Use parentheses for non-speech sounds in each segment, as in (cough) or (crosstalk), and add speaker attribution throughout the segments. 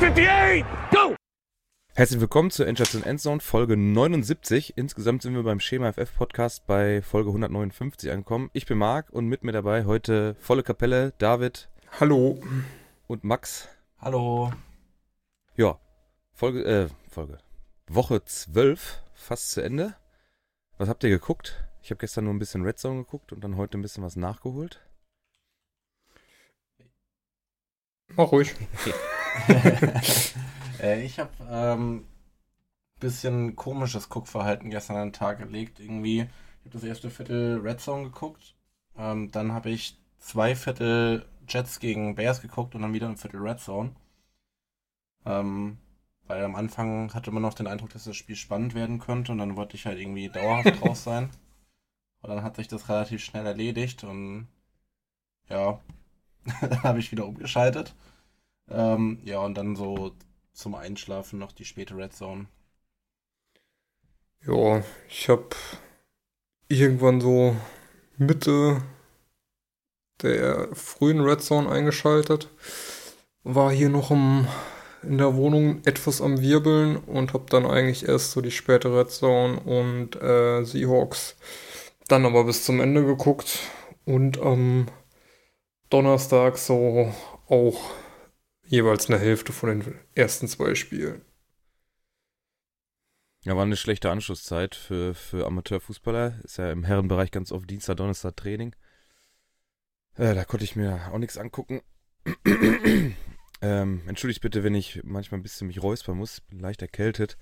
Speaker 1: 58, go!
Speaker 2: Herzlich willkommen zur Endstation Endzone Folge 79. Insgesamt sind wir beim Schema FF Podcast bei Folge 159 angekommen. Ich bin Marc und mit mir dabei heute volle Kapelle David.
Speaker 3: Hallo.
Speaker 2: Und Max.
Speaker 4: Hallo.
Speaker 2: Ja, Folge, äh, Folge. Woche 12, fast zu Ende. Was habt ihr geguckt? Ich habe gestern nur ein bisschen Red Zone geguckt und dann heute ein bisschen was nachgeholt.
Speaker 3: Mach ruhig. (laughs)
Speaker 4: äh, ich habe ähm, bisschen komisches Guckverhalten gestern an den Tag gelegt. Irgendwie, ich habe das erste Viertel Red Zone geguckt. Ähm, dann habe ich zwei Viertel Jets gegen Bears geguckt und dann wieder ein Viertel Red Zone. Ähm, weil am Anfang hatte man noch den Eindruck, dass das Spiel spannend werden könnte und dann wollte ich halt irgendwie dauerhaft raus sein. Und dann hat sich das relativ schnell erledigt und ja, (laughs) dann habe ich wieder umgeschaltet. Ähm, ja, und dann so zum Einschlafen noch die späte Red Zone.
Speaker 3: Ja, ich habe irgendwann so Mitte der frühen Red Zone eingeschaltet. War hier noch im, in der Wohnung etwas am Wirbeln und habe dann eigentlich erst so die späte Red Zone und äh, Seahawks dann aber bis zum Ende geguckt und am Donnerstag so auch jeweils eine Hälfte von den ersten zwei Spielen.
Speaker 2: Ja, war eine schlechte Anschlusszeit für, für Amateurfußballer. Ist ja im Herrenbereich ganz oft Dienstag, Donnerstag Training. Äh, da konnte ich mir auch nichts angucken. (clears throat) ähm, entschuldigt bitte, wenn ich manchmal ein bisschen mich räuspern muss. Bin leicht erkältet.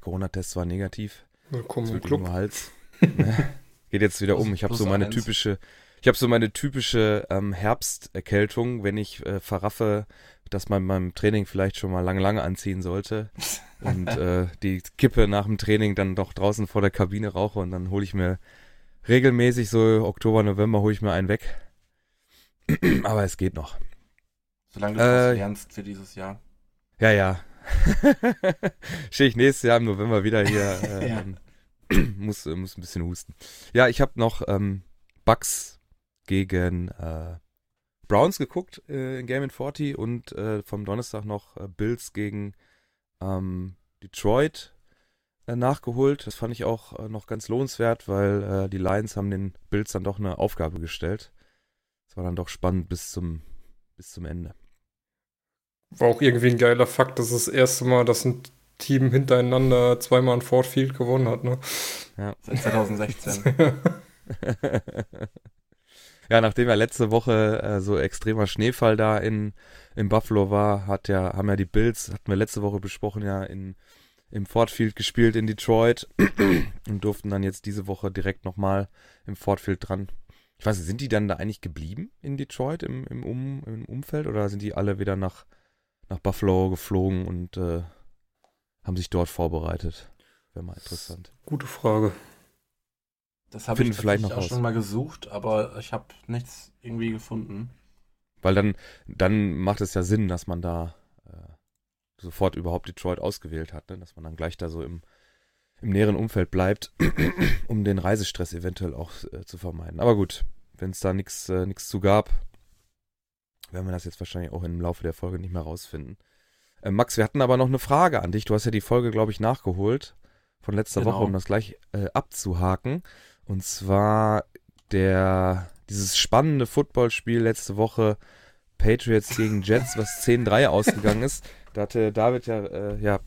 Speaker 2: Corona-Test war negativ.
Speaker 3: Willkommen im Club.
Speaker 2: Hals. (laughs) (laughs) Geht jetzt wieder um. Ich habe so meine eins. typische ich habe so meine typische ähm, Herbsterkältung, wenn ich äh, verraffe, dass man beim Training vielleicht schon mal lange, lange anziehen sollte (laughs) und äh, die Kippe nach dem Training dann doch draußen vor der Kabine rauche und dann hole ich mir regelmäßig so Oktober, November hole ich mir einen weg. (clears throat) Aber es geht noch.
Speaker 4: Solange du äh, lernst für dieses Jahr.
Speaker 2: Ja, ja. (laughs) Stehe ich nächstes Jahr im November wieder hier. Äh, (laughs) ja. (clears throat) muss, muss ein bisschen husten. Ja, ich habe noch ähm, Bugs gegen äh, Browns geguckt äh, in Game in 40 und äh, vom Donnerstag noch äh, Bills gegen ähm, Detroit äh, nachgeholt. Das fand ich auch äh, noch ganz lohnenswert, weil die Lions haben den Bills dann doch eine Aufgabe gestellt. Es war dann doch spannend bis zum, bis zum Ende.
Speaker 3: War auch irgendwie ein geiler Fakt, dass das erste Mal, dass ein Team hintereinander zweimal ein Ford Field gewonnen hat, ne?
Speaker 4: Ja. Seit 2016. (laughs) (laughs)
Speaker 2: Ja, nachdem ja letzte Woche äh, so extremer Schneefall da in, in Buffalo war, hat ja, haben ja die Bills, hatten wir letzte Woche besprochen, ja in, im Ford Field gespielt in Detroit (clears throat) und durften dann jetzt diese Woche direkt nochmal im Ford Field dran. Ich weiß nicht, sind die dann da eigentlich geblieben in Detroit im, im, um, im Umfeld oder sind die alle wieder nach, nach Buffalo geflogen und äh, haben sich dort vorbereitet? Wäre mal interessant.
Speaker 3: Gute Frage.
Speaker 4: Das habe ich vielleicht noch auch raus. schon mal gesucht, aber ich habe nichts irgendwie gefunden.
Speaker 2: Weil dann, dann macht es ja Sinn, dass man da äh, sofort überhaupt Detroit ausgewählt hat, ne? dass man dann gleich da so im, im näheren Umfeld bleibt, (clears throat) um den Reisestress eventuell auch äh, zu vermeiden. Aber gut, wenn es da nichts äh, zu gab, werden wir das jetzt wahrscheinlich auch im Laufe der Folge nicht mehr rausfinden. Äh, Max, wir hatten aber noch eine Frage an dich. Du hast ja die Folge, glaube ich, nachgeholt von letzter genau. Woche, um das gleich äh, abzuhaken. Und zwar der, dieses spannende Footballspiel letzte Woche Patriots gegen Jets, was 10-3 ausgegangen ist. Da hatte David ja, äh, ja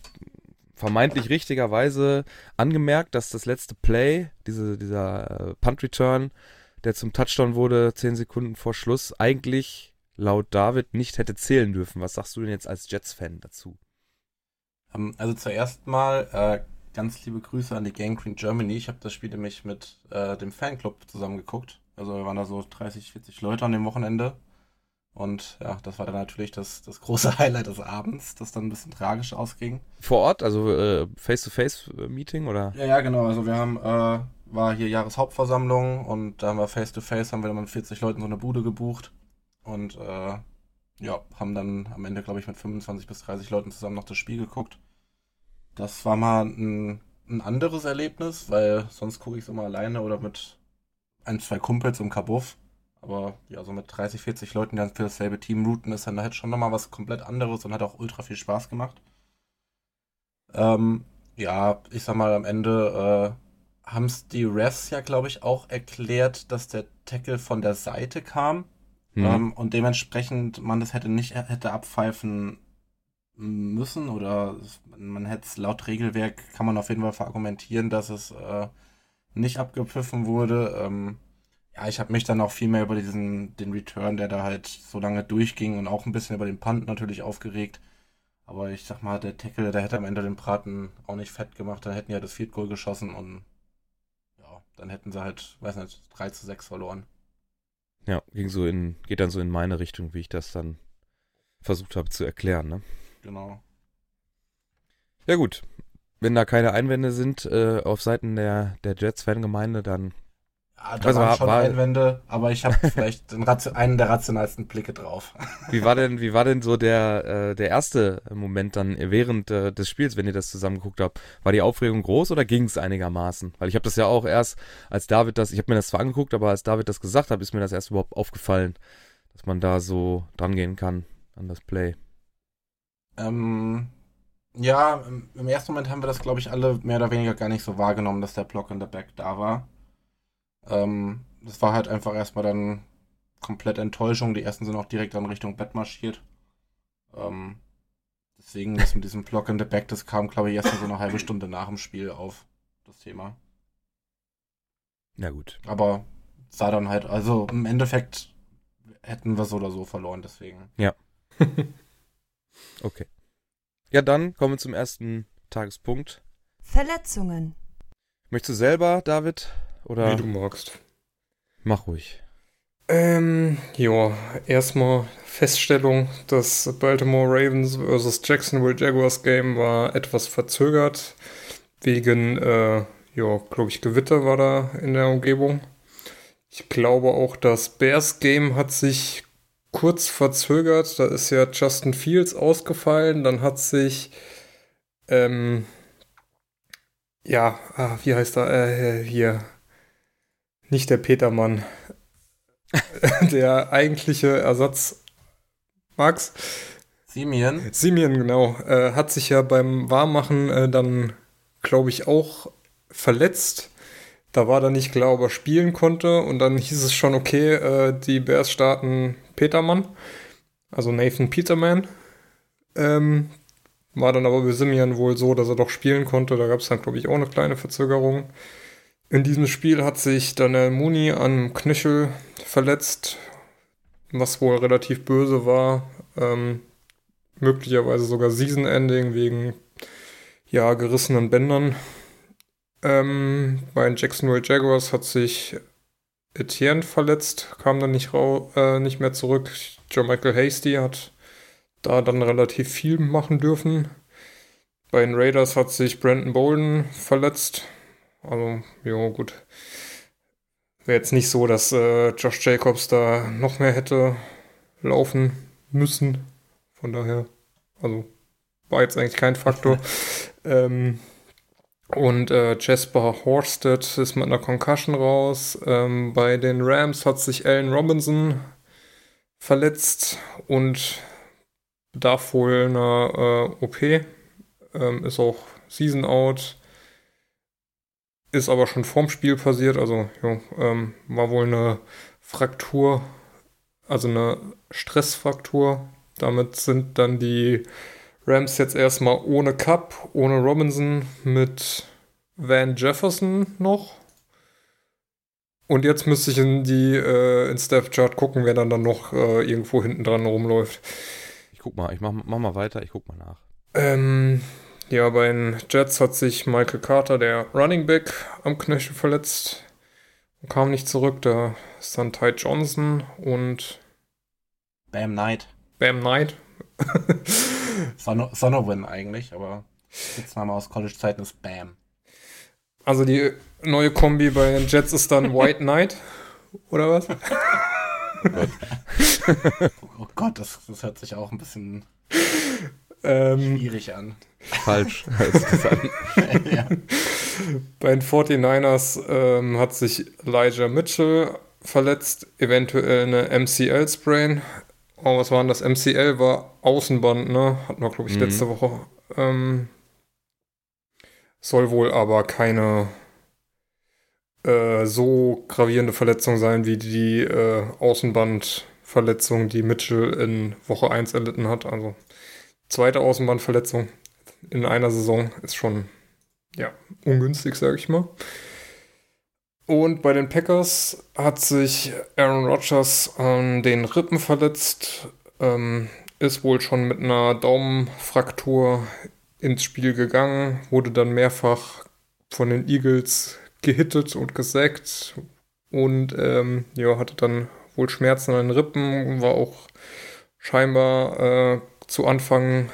Speaker 2: vermeintlich richtigerweise angemerkt, dass das letzte Play, diese, dieser äh, Punt Return, der zum Touchdown wurde, 10 Sekunden vor Schluss, eigentlich laut David nicht hätte zählen dürfen. Was sagst du denn jetzt als Jets-Fan dazu?
Speaker 4: Ähm, also zuerst mal äh, ganz liebe Grüße an die Gang Green Germany. Ich habe das Spiel nämlich mit äh, dem Fanclub zusammen geguckt. Also wir waren da so 30, 40 Leute an dem Wochenende. Und ja, das war dann natürlich das, das große (laughs) Highlight des Abends, das dann ein bisschen tragisch ausging.
Speaker 2: Vor Ort, also äh, Face-to-Face-Meeting oder?
Speaker 4: Ja, ja, genau. Also wir haben, äh, war hier Jahreshauptversammlung und da haben wir Face-to-Face, haben wir dann mit 40 Leuten so eine Bude gebucht. Und äh, ja, haben dann am Ende, glaube ich, mit 25 bis 30 Leuten zusammen noch das Spiel geguckt. Das war mal ein, ein anderes Erlebnis, weil sonst gucke ich es immer alleine oder mit ein, zwei Kumpels im Kabuff. Aber ja, so mit 30, 40 Leuten dann für dasselbe Team routen ist dann halt schon nochmal was komplett anderes und hat auch ultra viel Spaß gemacht. Ähm, ja, ich sag mal, am Ende äh, haben es die Refs ja, glaube ich, auch erklärt, dass der Tackle von der Seite kam.
Speaker 2: Hm.
Speaker 4: Ähm, und dementsprechend man das hätte nicht hätte abpfeifen müssen oder man hätte es laut Regelwerk kann man auf jeden Fall verargumentieren, dass es äh, nicht abgepfiffen wurde. Ähm, ja, ich habe mich dann auch viel mehr über diesen den Return, der da halt so lange durchging und auch ein bisschen über den Punt natürlich aufgeregt. Aber ich sag mal, der Tackle, der hätte am Ende den Braten auch nicht fett gemacht, dann hätten ja das Field Goal geschossen und ja, dann hätten sie halt, weiß nicht, 3 zu 6 verloren.
Speaker 2: Ja, ging so in, geht dann so in meine Richtung, wie ich das dann versucht habe zu erklären, ne?
Speaker 4: Genau.
Speaker 2: Ja gut, wenn da keine Einwände sind äh, auf Seiten der, der Jets-Fangemeinde, dann
Speaker 4: Ja, da
Speaker 2: Also
Speaker 4: waren
Speaker 2: war-
Speaker 4: schon
Speaker 2: war-
Speaker 4: Einwände, aber ich habe (laughs) vielleicht einen der rationalsten Blicke drauf.
Speaker 2: wie war denn, (laughs) wie war denn so der, äh, der erste Moment dann während äh, des Spiels, wenn ihr das zusammen geguckt habt? War die Aufregung groß oder ging es einigermaßen? Weil ich habe das ja auch erst, als David das, ich habe mir das zwar angeguckt, aber als David das gesagt hat, ist mir das erst überhaupt aufgefallen, dass man da so dran gehen kann an das Play.
Speaker 4: Ähm, ja, im, ersten Moment haben wir das, glaube ich, alle mehr oder weniger gar nicht so wahrgenommen, dass der Block in der Back da war. Ähm, das war halt einfach erstmal dann komplett Enttäuschung. Die ersten sind auch direkt dann Richtung Bett marschiert. Ähm, deswegen, das mit diesem Block in the Back, das kam, glaube ich, erst so eine halbe Stunde nach dem Spiel auf, das Thema.
Speaker 2: Na gut.
Speaker 4: Aber sah dann halt, also im Endeffekt hätten wir so oder so verloren, deswegen. (laughs)
Speaker 2: Okay. Ja, dann kommen wir zum ersten Tagespunkt.
Speaker 1: Verletzungen.
Speaker 2: Möchtest du selber, David? Oder
Speaker 3: Wie du magst.
Speaker 2: mach ruhig.
Speaker 3: Ähm, ja, erstmal Feststellung, das Baltimore Ravens vs. Jacksonville Jaguars Game war etwas verzögert. Wegen, äh, ja, glaube ich, Gewitter war da in der Umgebung. Ich glaube auch, das Bears Game hat sich kurz verzögert. Da ist ja Justin Fields ausgefallen. Dann hat sich, ähm, ja, ah, wie heißt er? Äh, hier. Nicht der Petermann. (laughs) der eigentliche Ersatz. Max?
Speaker 4: Simeon,
Speaker 3: Simeon, genau. Äh, hat sich ja beim Warmmachen äh, dann, glaube ich, auch verletzt. Da war dann nicht klar, ob er spielen konnte. Und dann hieß es schon, okay, äh, die Bears starten Petermann. Also Nathan Peterman. Ähm, war dann aber bei Simeon wohl so, dass er doch spielen konnte. Da gab es dann, glaube ich, auch eine kleine Verzögerung. In diesem Spiel hat sich Daniel Mooney am Knöchel verletzt, was wohl relativ böse war. Ähm, möglicherweise sogar Season Ending wegen ja, gerissenen Bändern. Ähm, bei den Jacksonville Jaguars hat sich Etienne verletzt, kam dann nicht, äh, nicht mehr zurück. Joe Michael Hasty hat da dann relativ viel machen dürfen. Bei den Raiders hat sich Brandon Bolden verletzt. Also, ja, gut. Wäre jetzt nicht so, dass äh, Josh Jacobs da noch mehr hätte laufen müssen. Von daher, also war jetzt eigentlich kein Faktor. (laughs) ähm, und äh, Jasper Horsted ist mit einer Concussion raus. Ähm, bei den Rams hat sich Allen Robinson verletzt und bedarf wohl einer äh, OP. Ähm, ist auch Season out. Ist aber schon vorm Spiel passiert. Also ja, ähm, war wohl eine Fraktur, also eine Stressfraktur. Damit sind dann die Rams jetzt erstmal ohne Cup, ohne Robinson, mit Van Jefferson noch. Und jetzt müsste ich in die äh, ins Step Chart gucken, wer dann, dann noch äh, irgendwo hinten dran rumläuft.
Speaker 2: Ich guck mal, ich mach, mach mal weiter, ich guck mal nach.
Speaker 3: Ähm, ja, bei den Jets hat sich Michael Carter, der Running Back, am Knöchel verletzt. Und kam nicht zurück. Da ist dann Ty Johnson und
Speaker 4: Bam Knight.
Speaker 3: Bam Knight. (laughs)
Speaker 4: Son Sonowin eigentlich, aber Spitzname aus College-Zeiten ist Bam.
Speaker 3: Also die neue Kombi bei den Jets ist dann White (laughs) Knight. Oder was? (laughs)
Speaker 4: Oh Gott, das, das hört sich auch ein bisschen
Speaker 3: Ähm,
Speaker 4: schwierig an.
Speaker 2: Falsch. hört sich das an.
Speaker 4: ja.
Speaker 3: bei den 49ers ähm, hat sich Elijah Mitchell verletzt, eventuell eine MCL-Sprain. Oh, was war denn das? MCL war Außenband, ne? Hatten wir, glaube ich,
Speaker 2: Mhm.
Speaker 3: letzte Woche. Ähm, soll wohl aber keine äh, so gravierende Verletzung sein wie die äh, Außenbandverletzung, die Mitchell in Woche 1 erlitten hat. Also zweite Außenbandverletzung in einer Saison ist schon ja, ungünstig, sage ich mal. Und bei den Packers hat sich Aaron Rodgers an den Rippen verletzt, ähm, ist wohl schon mit einer Daumenfraktur ins Spiel gegangen, wurde dann mehrfach von den Eagles gehittet und gesackt und ähm, ja, hatte dann wohl Schmerzen an den Rippen, war auch scheinbar äh, zu Anfang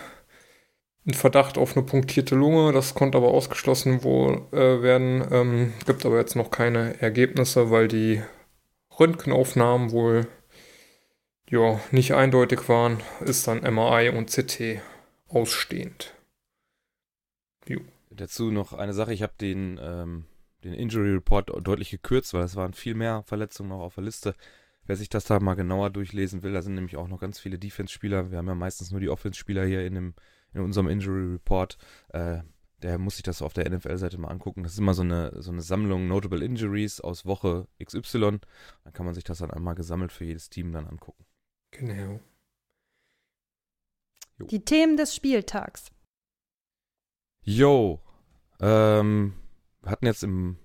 Speaker 3: ein Verdacht auf eine punktierte Lunge. Das konnte aber ausgeschlossen wohl äh, werden. Ähm, gibt aber jetzt noch keine Ergebnisse, weil die Röntgenaufnahmen wohl ja, nicht eindeutig waren. Ist dann MRI und CT ausstehend.
Speaker 2: Dazu noch eine Sache, ich habe den, ähm, den Injury Report deutlich gekürzt, weil es waren viel mehr Verletzungen noch auf der Liste. Wer sich das da mal genauer durchlesen will, da sind nämlich auch noch ganz viele Defense-Spieler. Wir haben ja meistens nur die Offense-Spieler hier in, dem, in unserem Injury Report. Äh, der muss sich das auf der NFL-Seite mal angucken. Das ist immer so eine, so eine Sammlung Notable Injuries aus Woche XY. Dann kann man sich das dann einmal gesammelt für jedes Team dann angucken.
Speaker 3: Genau.
Speaker 1: Die Themen des Spieltags.
Speaker 2: Yo, ähm, wir hatten jetzt im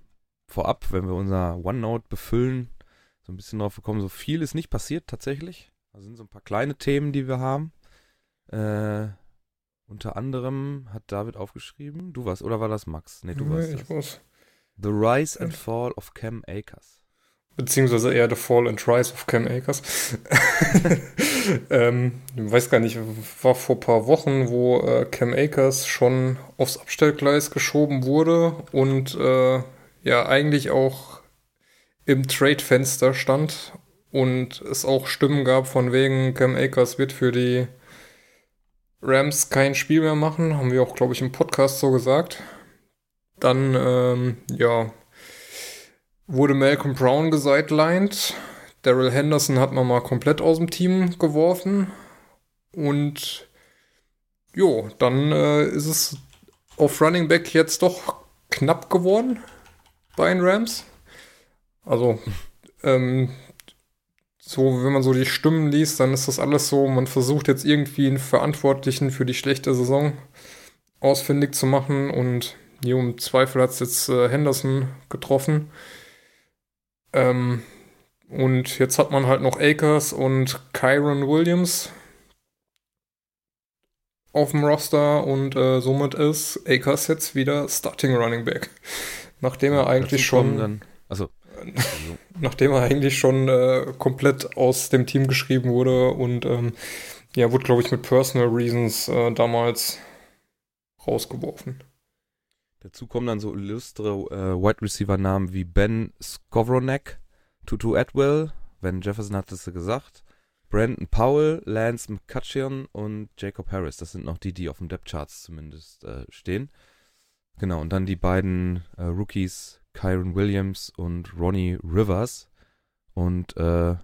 Speaker 2: Vorab, wenn wir unser OneNote befüllen, so ein bisschen drauf gekommen, so viel ist nicht passiert tatsächlich. Da sind so ein paar kleine Themen, die wir haben. Äh, unter anderem hat David aufgeschrieben, du warst, oder war das Max? Nee, du warst
Speaker 3: ich
Speaker 2: das.
Speaker 3: muss.
Speaker 2: The Rise and Fall of Cam Akers.
Speaker 3: Beziehungsweise eher The Fall and Rise of Cam Akers. (laughs) ähm, ich weiß gar nicht, war vor ein paar Wochen, wo äh, Cam Akers schon aufs Abstellgleis geschoben wurde und äh, ja eigentlich auch im Trade-Fenster stand und es auch Stimmen gab von wegen Cam Akers wird für die Rams kein Spiel mehr machen, haben wir auch, glaube ich, im Podcast so gesagt. Dann, ähm, ja, wurde Malcolm Brown gesidelined. Daryl Henderson hat man mal komplett aus dem Team geworfen. Und jo, dann äh, ist es auf Running Back jetzt doch knapp geworden bei den Rams. Also, ähm, so, wenn man so die Stimmen liest, dann ist das alles so, man versucht jetzt irgendwie einen Verantwortlichen für die schlechte Saison ausfindig zu machen und jo, im Zweifel hat es jetzt äh, Henderson getroffen. Ähm, und jetzt hat man halt noch Akers und Kyron Williams auf dem Roster und äh, somit ist Akers jetzt wieder Starting Running Back. Nachdem er eigentlich schon,
Speaker 2: Dann, also, (laughs)
Speaker 3: nachdem er eigentlich schon äh, komplett aus dem Team geschrieben wurde und ähm, ja, wurde, glaube ich, mit Personal Reasons äh, damals rausgeworfen.
Speaker 2: dazu kommen dann so illustre äh, Wide Receiver Namen wie Ben Skowronek, Tutu Atwell, Ben Jefferson hat es gesagt, Brandon Powell, Lance McCutcheon und Jacob Harris. Das sind noch die, die auf dem Depth Charts zumindest äh, stehen. Genau, und dann die beiden äh, Rookies, Kyron Williams und Ronnie Rivers. Und äh,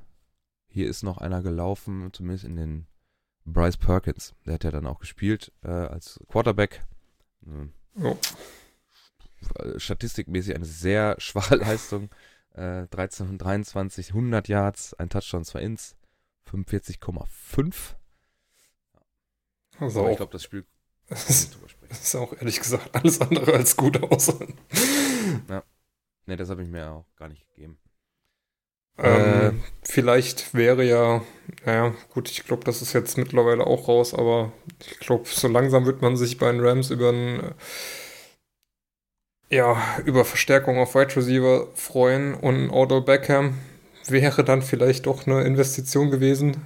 Speaker 2: hier ist noch einer gelaufen, zumindest in den Bryce Perkins. Der hat ja dann auch gespielt äh, als Quarterback.
Speaker 3: Jo.
Speaker 2: äh, statistikmäßig eine sehr (laughs) schwache Leistung. Äh, 13 von 23, 100 Yards, ein Touchdown, zwei Ins, 45,5.
Speaker 3: Also
Speaker 2: Aber ich glaube, das Spiel
Speaker 3: das ist, das ist auch ehrlich gesagt alles andere als gut aus.
Speaker 2: Ne, das habe ich mir auch gar nicht gegeben.
Speaker 3: Ähm, vielleicht wäre ja, naja, gut, ich glaube, das ist jetzt mittlerweile auch raus, aber ich glaube, so langsam wird man sich bei den Rams über ein, ja, über Verstärkung auf Wide Receiver freuen und ein Odell Beckham wäre dann vielleicht doch eine Investition gewesen.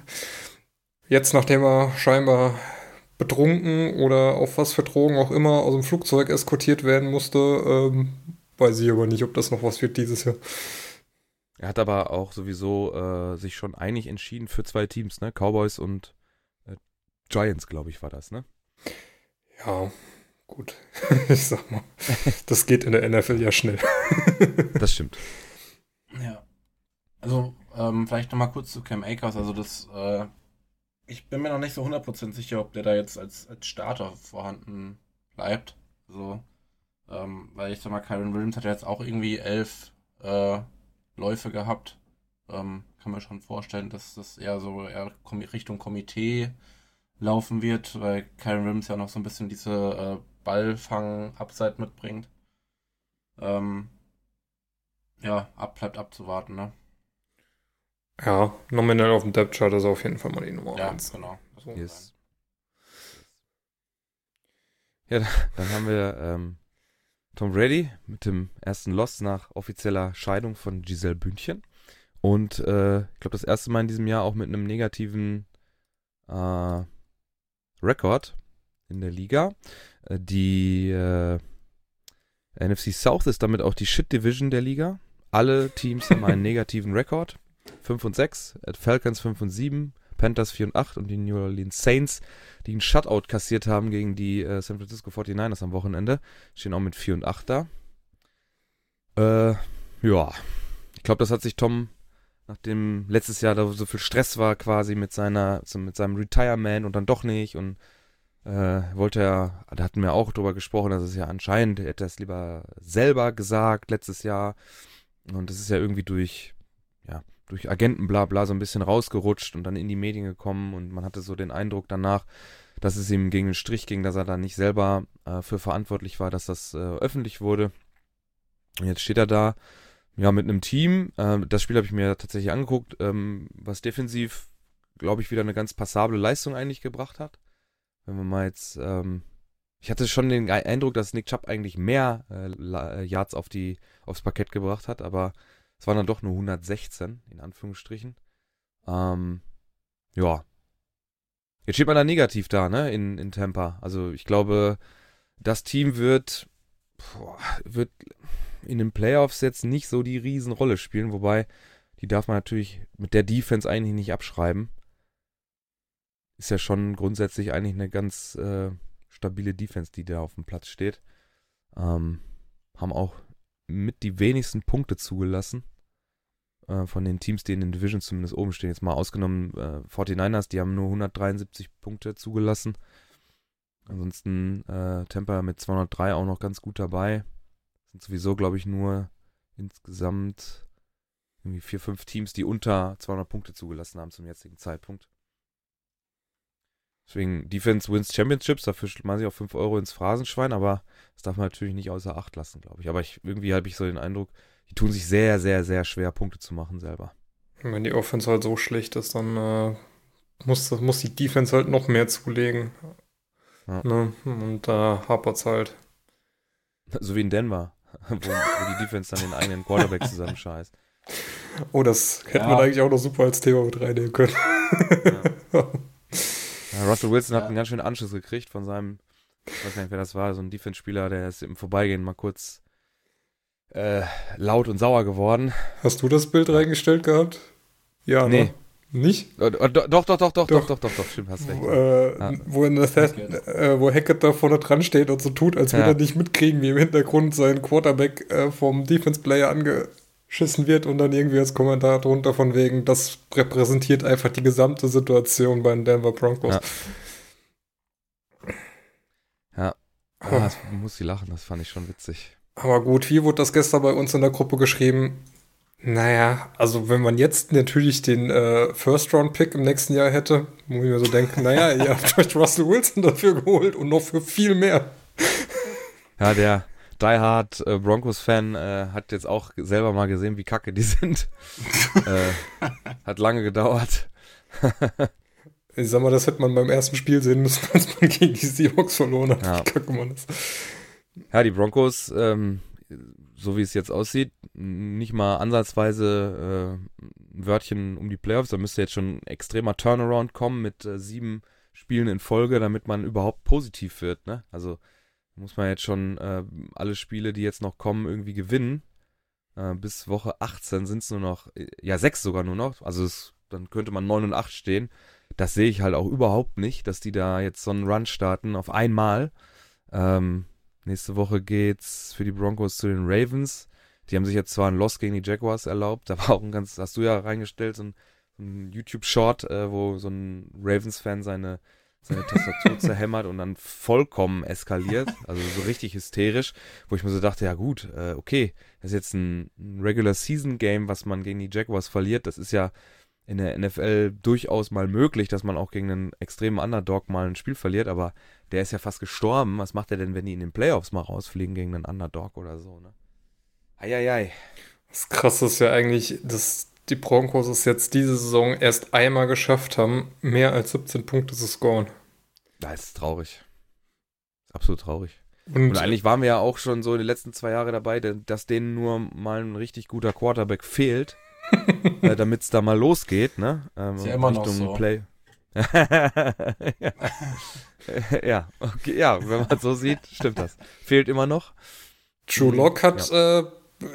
Speaker 3: Jetzt, nachdem er scheinbar betrunken oder auf was für Drogen auch immer aus dem Flugzeug eskortiert werden musste, ähm, weiß ich aber nicht, ob das noch was wird dieses Jahr.
Speaker 2: Er hat aber auch sowieso äh, sich schon einig entschieden für zwei Teams, ne? Cowboys und äh, Giants, glaube ich, war das, ne?
Speaker 3: Ja, gut. (laughs) ich sag mal, das geht in der NFL ja schnell. (laughs)
Speaker 2: Das stimmt.
Speaker 4: Ja. Also, ähm, vielleicht nochmal kurz zu Cam Akers. Also, das, äh, ich bin mir noch nicht so 100% sicher, ob der da jetzt als, als Starter vorhanden bleibt. Also, ähm, weil ich sag mal, Kyron Williams hat ja jetzt auch irgendwie elf äh, Läufe gehabt. Ähm, kann man schon vorstellen, dass das eher so eher Richtung Komitee laufen wird, weil Kyron Williams ja noch so ein bisschen diese äh, Ballfang-Upside mitbringt. Ähm, ja, ab, bleibt abzuwarten, ne?
Speaker 3: Ja, nominell auf dem Depth Chart ist auf jeden Fall mal die Nummer
Speaker 4: Ja,
Speaker 3: 1.
Speaker 4: genau.
Speaker 3: So.
Speaker 2: Yes. Ja, (laughs) dann haben wir ähm, Tom Brady mit dem ersten Loss nach offizieller Scheidung von Giselle Bündchen. Und äh, ich glaube, das erste Mal in diesem Jahr auch mit einem negativen äh, Rekord in der Liga. Äh, die äh, NFC South ist damit auch die Shit Division der Liga. Alle Teams haben einen (laughs) negativen Rekord. 5 und 6, äh, Falcons 5 und 7, Panthers 4 und 8 und die New Orleans Saints, die einen Shutout kassiert haben gegen die äh, San Francisco 49ers am Wochenende, stehen auch mit 4 und 8 da. Äh, ja, ich glaube, das hat sich Tom, nachdem letztes Jahr da so viel Stress war quasi mit seiner, so mit seinem Retirement und dann doch nicht und äh, wollte er, da hatten wir auch drüber gesprochen, dass es ja anscheinend, er hätte es lieber selber gesagt letztes Jahr und das ist ja irgendwie durch, ja, durch Agenten bla bla so ein bisschen rausgerutscht und dann in die Medien gekommen und man hatte so den Eindruck danach, dass es ihm gegen den Strich ging, dass er da nicht selber äh, für verantwortlich war, dass das äh, öffentlich wurde. Und jetzt steht er da, ja, mit einem Team. Äh, das Spiel habe ich mir tatsächlich angeguckt, ähm, was defensiv, glaube ich, wieder eine ganz passable Leistung eigentlich gebracht hat. Wenn wir mal jetzt, ähm, ich hatte schon den Eindruck, dass Nick Chubb eigentlich mehr äh, Yards auf die, aufs Parkett gebracht hat, aber es waren dann doch nur 116, in Anführungsstrichen. Ähm, ja. Jetzt steht man da negativ da, ne, in, in Tampa. Also ich glaube, das Team wird, boah, wird in den Playoffs jetzt nicht so die Riesenrolle spielen, wobei die darf man natürlich mit der Defense eigentlich nicht abschreiben. Ist ja schon grundsätzlich eigentlich eine ganz äh, stabile Defense, die da auf dem Platz steht. Ähm, haben auch mit die wenigsten Punkte zugelassen. Äh, von den Teams, die in den Divisions zumindest oben stehen. Jetzt mal ausgenommen äh, 49ers, die haben nur 173 Punkte zugelassen. Ansonsten äh, Tampa mit 203 auch noch ganz gut dabei. Sind sowieso, glaube ich, nur insgesamt irgendwie vier, fünf Teams, die unter 200 Punkte zugelassen haben zum jetzigen Zeitpunkt. Deswegen Defense wins Championships, dafür schmeiße ich auch 5 Euro ins Phrasenschwein, aber das darf man natürlich nicht außer Acht lassen, glaube ich. Aber ich, irgendwie habe ich so den Eindruck, die tun sich sehr, sehr, sehr schwer, Punkte zu machen selber.
Speaker 3: Wenn die Offense halt so schlecht ist, dann äh, muss, muss die Defense halt noch mehr zulegen.
Speaker 2: Ja.
Speaker 3: Ne? Und da äh, hapert es halt. (laughs)
Speaker 2: So wie in Denver, (laughs) wo, wo die Defense dann den eigenen Quarterback (laughs) zusammenscheißt.
Speaker 3: Oh, das hätten
Speaker 4: Ja.
Speaker 3: wir eigentlich auch noch super als Thema mit reinnehmen können.
Speaker 2: Ja. Ja, Russell Wilson hat einen ganz schönen Anschluss gekriegt von seinem, ich weiß gar nicht, wer das war, so ein Defense-Spieler, der ist im Vorbeigehen mal kurz äh, laut und sauer geworden.
Speaker 3: Hast du das Bild reingestellt gehabt? Ja,
Speaker 2: Nee.
Speaker 3: ne? Nicht?
Speaker 2: Äh, Doch, doch, doch, doch, doch, doch,
Speaker 3: Doch.
Speaker 2: doch, doch, doch, stimmt, hast recht.
Speaker 3: Wo, äh,
Speaker 2: Ja.
Speaker 3: wo,
Speaker 4: Hackett.
Speaker 3: äh, wo Hackett da vorne dran steht und so tut, als würde
Speaker 2: Ja.
Speaker 3: er nicht mitkriegen, wie im Hintergrund sein Quarterback äh, vom Defense-Player angeschissen wird und dann irgendwie als Kommentar drunter von wegen, das repräsentiert einfach die gesamte Situation bei den Denver Broncos.
Speaker 2: Ja. Ja. Ah, das muss ich lachen, das fand ich schon witzig.
Speaker 3: Aber gut, wie wurde das gestern bei uns in der Gruppe geschrieben? Naja, also wenn man jetzt natürlich den äh, First-Round-Pick im nächsten Jahr hätte, muss ich mir so denken, naja, ihr (laughs) habt euch Russell Wilson dafür geholt und noch für viel mehr.
Speaker 2: Ja, der Die Hard äh, Broncos-Fan äh, hat jetzt auch selber mal gesehen, wie kacke die sind. (laughs) äh, hat lange gedauert. (laughs)
Speaker 3: Ich sag mal, das hätte man beim ersten Spiel sehen müssen, (laughs) als man gegen die Seahawks verloren hat.
Speaker 2: Ja.
Speaker 3: Wie kacke man ist.
Speaker 2: Ja, die Broncos, ähm, so wie es jetzt aussieht, nicht mal ansatzweise äh, ein Wörtchen um die Playoffs. Da müsste jetzt schon ein extremer Turnaround kommen mit äh, sieben Spielen in Folge, damit man überhaupt positiv wird. Ne? Also muss man jetzt schon äh, alle Spiele, die jetzt noch kommen, irgendwie gewinnen. Äh, bis Woche 18 sind es nur noch, äh, ja, sechs sogar nur noch. Also es, dann könnte man 9 und 8 stehen. Das sehe ich halt auch überhaupt nicht, dass die da jetzt so einen Run starten auf einmal. Ähm, Nächste Woche geht's für die Broncos zu den Ravens, Die haben sich jetzt zwar ein Loss gegen die Jaguars erlaubt, (laughs) da war auch ein ganz, hast du ja reingestellt, so ein, ein YouTube-Short, äh, wo so ein Ravens-Fan seine, seine Tastatur zerhämmert und dann vollkommen eskaliert, also so richtig hysterisch, wo ich mir so dachte, ja gut, äh, okay, das ist jetzt ein, Regular Season Game, was man gegen die Jaguars verliert, das ist ja in der NFL durchaus mal möglich, dass man auch gegen einen extremen Underdog mal ein Spiel verliert, aber der ist ja fast gestorben. Was macht er denn, wenn die in den Playoffs mal rausfliegen gegen einen Underdog oder so, ne? Eieiei.
Speaker 3: Das Krasse ist ja eigentlich, dass die Broncos es jetzt diese Saison erst einmal geschafft haben, mehr als 17 Punkte zu scoren.
Speaker 2: Das ist traurig. Absolut traurig. Und, Und, eigentlich waren wir ja auch schon so in den letzten zwei Jahren dabei, dass denen nur mal ein richtig guter Quarterback fehlt, (laughs) äh, damit es da mal losgeht, ne?
Speaker 4: Ähm, ist ja immer Richtung noch so. Play.
Speaker 2: ja. (laughs) ja, okay, ja, wenn man so sieht, stimmt das. Fehlt immer noch.
Speaker 3: True Lock hat ja. äh,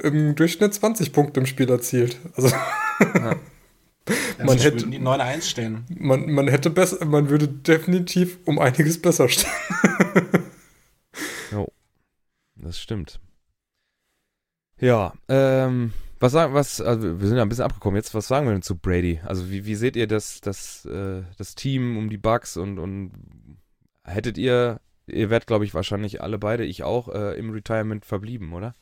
Speaker 3: im Durchschnitt 20 Punkte im Spiel erzielt. Also ja. (laughs)
Speaker 4: man hätte die 9-1 stehen.
Speaker 3: Man, man hätte besser, man würde definitiv um einiges besser stehen.
Speaker 2: jo, das stimmt. Ja, ähm, was sagen, was, also wir sind ja ein bisschen abgekommen jetzt, was sagen wir denn zu Brady? Also wie, wie seht ihr das, das, äh, das Team um die Bugs und, und hättet ihr, ihr werdet glaube ich wahrscheinlich alle beide, ich auch, äh, im Retirement verblieben, oder?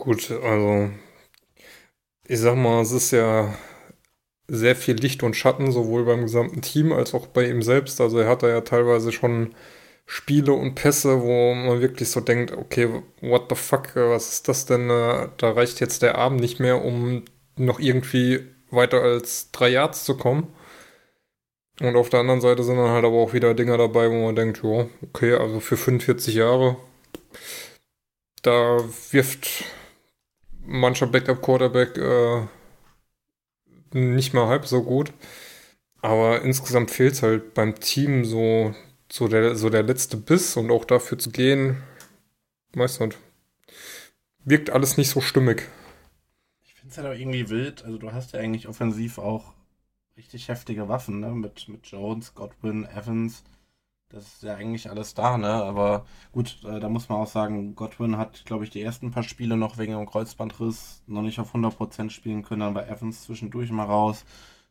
Speaker 3: Gut, also ich sag mal, es ist ja sehr viel Licht und Schatten, sowohl beim gesamten Team als auch bei ihm selbst. Also er hat da ja teilweise schon Spiele und Pässe, wo man wirklich so denkt, okay, what the fuck, was ist das denn? Da reicht jetzt der Arm nicht mehr, um noch irgendwie weiter als drei Yards zu kommen. Und auf der anderen Seite sind dann halt aber auch wieder Dinger dabei, wo man denkt, ja, okay, also für 45 Jahre, da wirft mancher Backup-Quarterback äh, nicht mal halb so gut. Aber insgesamt fehlt es halt beim Team so, so, der, so der letzte Biss und auch dafür zu gehen, weiß nicht. Wirkt alles nicht so stimmig.
Speaker 4: Ich finde es halt auch irgendwie wild. Also, du hast ja eigentlich offensiv auch richtig heftige Waffen, ne? Mit, mit Jones, Godwin, Evans. Das ist ja eigentlich alles da, ne? Aber gut, äh, da muss man auch sagen, Godwin hat, glaube ich, die ersten paar Spiele noch wegen dem Kreuzbandriss noch nicht auf 100% spielen können, aber Evans zwischendurch mal raus.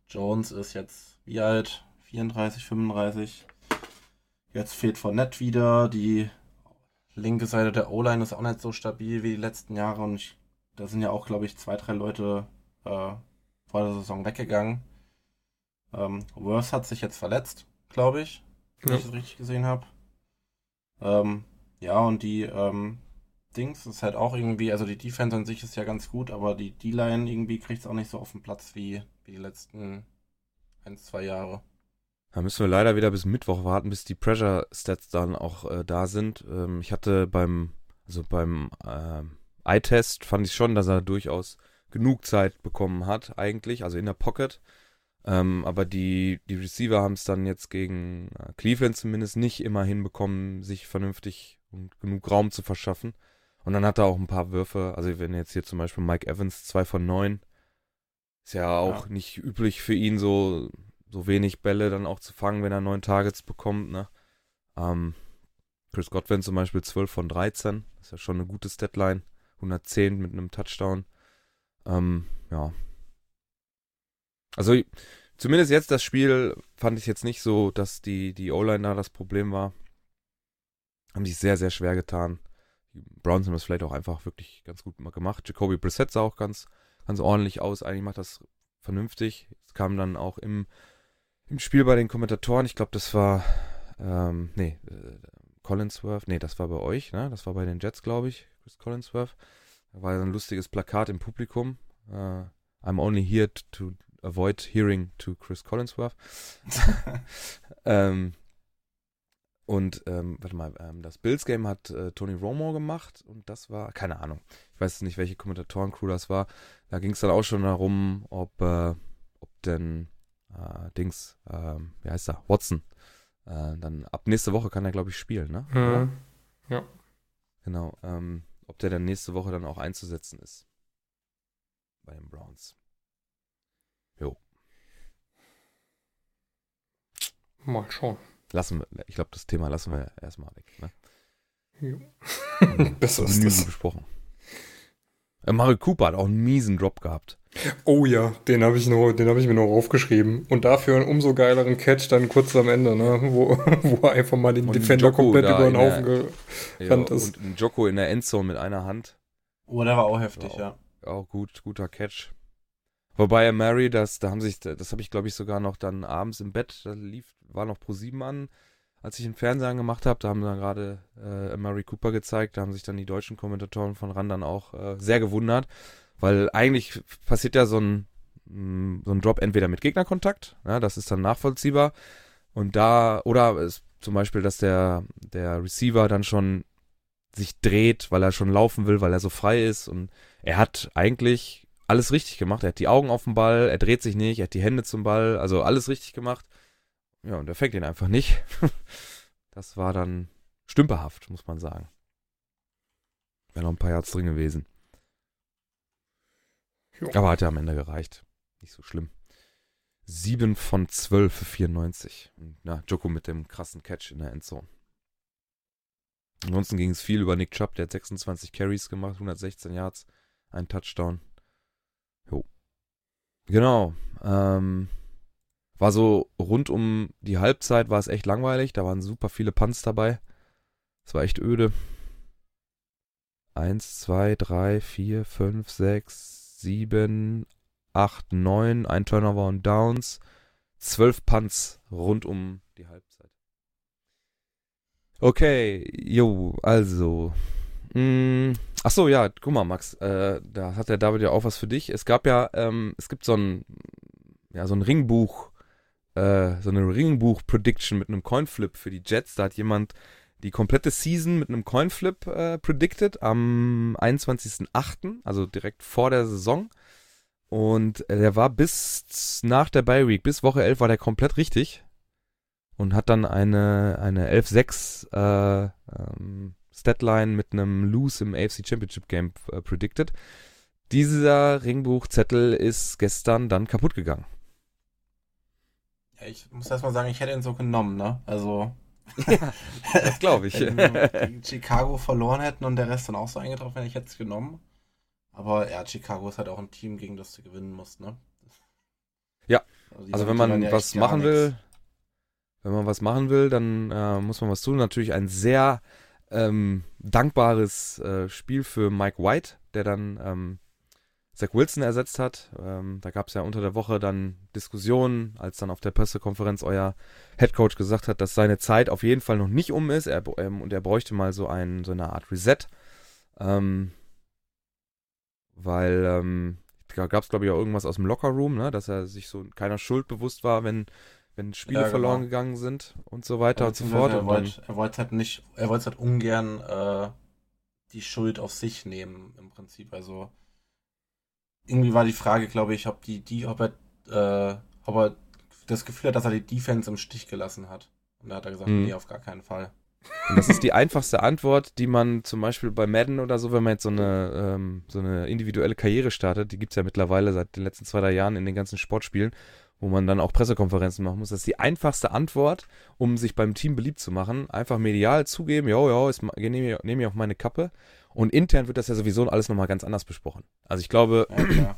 Speaker 4: Jones ist jetzt wie alt? 34, 35. Jetzt fehlt Fournette wieder. Die linke Seite der O-Line ist auch nicht so stabil wie die letzten Jahre und ich, da sind ja auch, glaube ich, zwei, drei Leute äh, vor der Saison weggegangen. Ähm, Worth hat sich jetzt verletzt, glaube ich wenn ja. ich das richtig gesehen habe. Ähm, ja, und die ähm, Dings ist halt auch irgendwie, also die Defense an sich ist ja ganz gut, aber die D-Line irgendwie kriegt es auch nicht so auf den Platz wie, wie die letzten ein, zwei Jahre.
Speaker 2: Da müssen wir leider wieder bis Mittwoch warten, bis die Pressure Stats dann auch äh, da sind. Ähm, ich hatte beim, also beim äh, Eye-Test fand ich schon, dass er durchaus genug Zeit bekommen hat, eigentlich, also in der Pocket. Ähm, aber die, die Receiver haben es dann jetzt gegen äh, Cleveland zumindest nicht immer hinbekommen, sich vernünftig und genug Raum zu verschaffen. Und dann hat er auch ein paar Würfe, also wenn jetzt hier zum Beispiel Mike Evans 2 von 9, ist ja auch ja. nicht üblich für ihn, so, so wenig Bälle dann auch zu fangen, wenn er neun Targets bekommt. Ne? Ähm, Chris Godwin zum Beispiel 12 von 13, ist ja schon eine gute Statline. 110 mit einem Touchdown. Ähm, ja, also zumindest jetzt das Spiel fand ich jetzt nicht so, dass die, die O-Line da das Problem war. Haben sich sehr, sehr schwer getan. Die Browns haben das vielleicht auch einfach wirklich ganz gut gemacht. Jacoby Brissett sah auch ganz, ganz ordentlich aus. Eigentlich macht das vernünftig. Es kam dann auch im, im Spiel bei den Kommentatoren, ich glaube, das war, ähm, nee, äh, Collinsworth, nee, das war bei euch, ne? Das war bei den Jets, glaube ich, Chris Collinsworth. Da war ein lustiges Plakat im Publikum. Uh, I'm only here to avoid hearing to Chris Collinsworth. (laughs) ähm, und ähm, warte mal, ähm, das Bills Game hat äh, Tony Romo gemacht und das war, keine Ahnung, ich weiß nicht, welche Kommentatoren-Crew das war. Da ging es dann auch schon darum, ob, äh, ob denn äh, Dings, ähm, wie heißt er, Watson, äh, dann ab nächste Woche kann er, glaube ich, spielen, ne?
Speaker 3: Mhm. Ja.
Speaker 2: Genau, ähm, ob der dann nächste Woche dann auch einzusetzen ist. Bei den Browns. Jo.
Speaker 3: Mal schauen.
Speaker 2: Lassen wir, ich glaube, das Thema lassen wir erstmal weg. Ne?
Speaker 3: Jo. (laughs) Besser ist das.
Speaker 2: besprochen. Äh, Mario Cooper hat auch einen miesen Drop gehabt.
Speaker 3: Oh ja, den habe ich noch, den habe ich mir noch aufgeschrieben. Und dafür einen umso geileren Catch dann kurz am Ende, ne? Wo, (laughs) wo er einfach mal den
Speaker 2: Und
Speaker 3: Defender
Speaker 2: Joko
Speaker 3: komplett über den
Speaker 2: in
Speaker 3: Haufen
Speaker 2: der-
Speaker 3: gerannt ist.
Speaker 2: und ein Joko in der Endzone mit einer Hand.
Speaker 4: Oh, der war auch heftig,
Speaker 2: Ja.
Speaker 4: ja.
Speaker 2: Auch gut, guter Catch. Wobei Mary, das, da haben sich, das habe ich glaube ich sogar noch dann abends im Bett, da lief, war noch Pro 7 an, als ich den Fernseher gemacht habe, da haben dann gerade äh, Mary Cooper gezeigt, da haben sich dann die deutschen Kommentatoren von RAN dann auch äh, sehr gewundert, weil eigentlich passiert ja so ein, mh, so ein Drop entweder mit Gegnerkontakt, ja, das ist dann nachvollziehbar, und da, oder es, zum Beispiel, dass der, der Receiver dann schon sich dreht, weil er schon laufen will, weil er so frei ist und er hat eigentlich alles richtig gemacht. Er hat die Augen auf den Ball, er dreht sich nicht, er hat die Hände zum Ball, also alles richtig gemacht. Ja, und er fängt ihn einfach nicht. (laughs) Das war dann stümperhaft, muss man sagen. Wäre noch ein paar Yards drin gewesen.
Speaker 3: Jo.
Speaker 2: Aber hat ja am Ende gereicht. Nicht so schlimm. 7 von 12 für 94. Und, Na, Joko mit dem krassen Catch in der Endzone. Ansonsten ging es viel über Nick Chubb, der hat 26 Carries gemacht, 116 Yards, ein Touchdown. Jo. Genau. Ähm, war so rund um die Halbzeit war es echt langweilig. Da waren super viele Punts dabei. Es war echt öde. Eins, zwei, drei, vier, fünf, sechs, sieben, acht, neun, ein Turnover und Downs. Zwölf Punts rund um die Halbzeit. Okay, jo, also. Mh, ach so, ja, guck mal, Max, äh, da hat der David ja auch was für dich. Es gab ja, ähm, es gibt so ein, ja, so ein Ringbuch, äh, so eine Ringbuch-Prediction mit einem Coinflip für die Jets. Da hat jemand die komplette Season mit einem Coinflip äh, predicted am 21.08., also direkt vor der Saison. Und äh, der war bis nach der Bye Week, bis Woche 11 war der komplett richtig. Und hat dann eine, eine 11-6 äh, ähm, Statline mit einem Lose im AFC Championship Game äh, predicted. Dieser Ringbuchzettel ist gestern dann kaputt gegangen.
Speaker 4: ja. Ich muss erst mal sagen, ich hätte ihn so genommen, ne? Also,
Speaker 2: Das glaube ich. (laughs)
Speaker 4: wenn wir gegen Chicago verloren hätten und der Rest dann auch so eingetroffen wäre, ich hätte es genommen. Aber ja, Chicago ist halt auch ein Team, gegen das du gewinnen musst, ne?
Speaker 2: Ja. Also
Speaker 4: sind-
Speaker 2: wenn man
Speaker 4: ja
Speaker 2: was machen
Speaker 4: nix.
Speaker 2: will, wenn man was machen will, dann äh, muss man was tun. Natürlich ein sehr ähm, dankbares äh, Spiel für Mike White, der dann ähm, Zach Wilson ersetzt hat. Ähm, da gab es ja unter der Woche dann Diskussionen, als dann auf der Pressekonferenz euer Headcoach gesagt hat, dass seine Zeit auf jeden Fall noch nicht um ist er, ähm, und er bräuchte mal so, ein, so eine Art Reset. Ähm, weil ähm, da gab es, glaube ich, auch irgendwas aus dem Lockerroom, ne, dass er sich so keiner Schuld bewusst war, wenn, wenn Spiele
Speaker 4: Ja, genau.
Speaker 2: verloren gegangen sind und so weiter und so fort.
Speaker 4: Er wollte, er wollte halt nicht, er wollte halt ungern äh, die Schuld auf sich nehmen, im Prinzip. Also irgendwie war die Frage, glaube ich, ob die, die, ob er, äh, ob er das Gefühl hat, dass er die Defense im Stich gelassen hat. Und da hat er gesagt,
Speaker 2: Mhm.
Speaker 4: nee, auf gar keinen Fall.
Speaker 2: Und das ist die einfachste Antwort, die man zum Beispiel bei Madden oder so, wenn man jetzt so eine, ähm, so eine individuelle Karriere startet, die gibt's ja mittlerweile seit den letzten zwei, drei Jahren in den ganzen Sportspielen, wo man dann auch Pressekonferenzen machen muss. Das ist die einfachste Antwort, um sich beim Team beliebt zu machen. Einfach medial zugeben, jo, jo, ich, nehme ich auf meine Kappe. Und intern wird das ja sowieso alles nochmal ganz anders besprochen. Also ich glaube,
Speaker 4: Ja.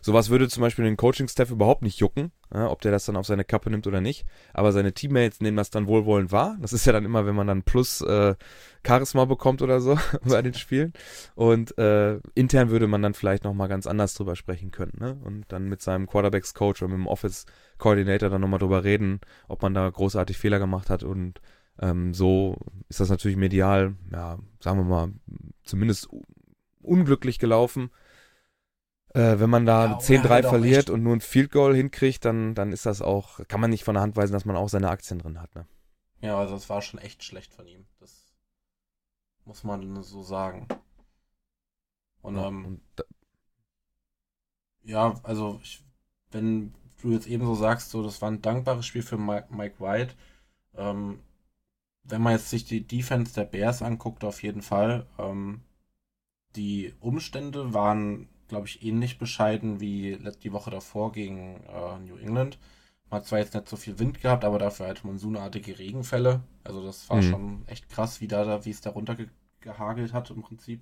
Speaker 2: Sowas würde zum Beispiel den Coaching-Staff überhaupt nicht jucken, ja, ob der das dann auf seine Kappe nimmt oder nicht. Aber seine Teammates nehmen das dann wohlwollend wahr. Das ist ja dann immer, wenn man dann plus äh, Charisma bekommt oder so (laughs) bei den Spielen. Und äh, intern würde man dann vielleicht nochmal ganz anders drüber sprechen können. Ne? Und dann mit seinem Quarterbacks-Coach oder mit dem Office-Coordinator dann nochmal drüber reden, ob man da großartig Fehler gemacht hat. Und ähm, so ist das natürlich medial, ja, sagen wir mal, zumindest unglücklich gelaufen. Äh, wenn man da
Speaker 4: Ja, oder
Speaker 2: 10-3
Speaker 4: halt
Speaker 2: verliert und nur ein Field Goal hinkriegt, dann, dann ist das auch, kann man nicht von der Hand weisen, dass man auch seine Aktien drin hat. Ne?
Speaker 4: ja, also es war schon echt schlecht von ihm. Das muss man so sagen. Und,
Speaker 2: Ja,
Speaker 4: ähm,
Speaker 2: und
Speaker 4: Ja, also ich, wenn du jetzt eben so sagst, so das war ein dankbares Spiel für Mike, Mike White. Ähm, wenn man jetzt sich die Defense der Bears anguckt, auf jeden Fall. Ähm, die Umstände waren, glaube ich, ähnlich bescheiden wie die Woche davor gegen äh, New England. Man hat zwar jetzt nicht so viel Wind gehabt, aber dafür halt monsunartige Regenfälle. Also das war
Speaker 2: Mhm.
Speaker 4: schon echt krass, wie da, da wie es da runter ge gehagelt hat im Prinzip.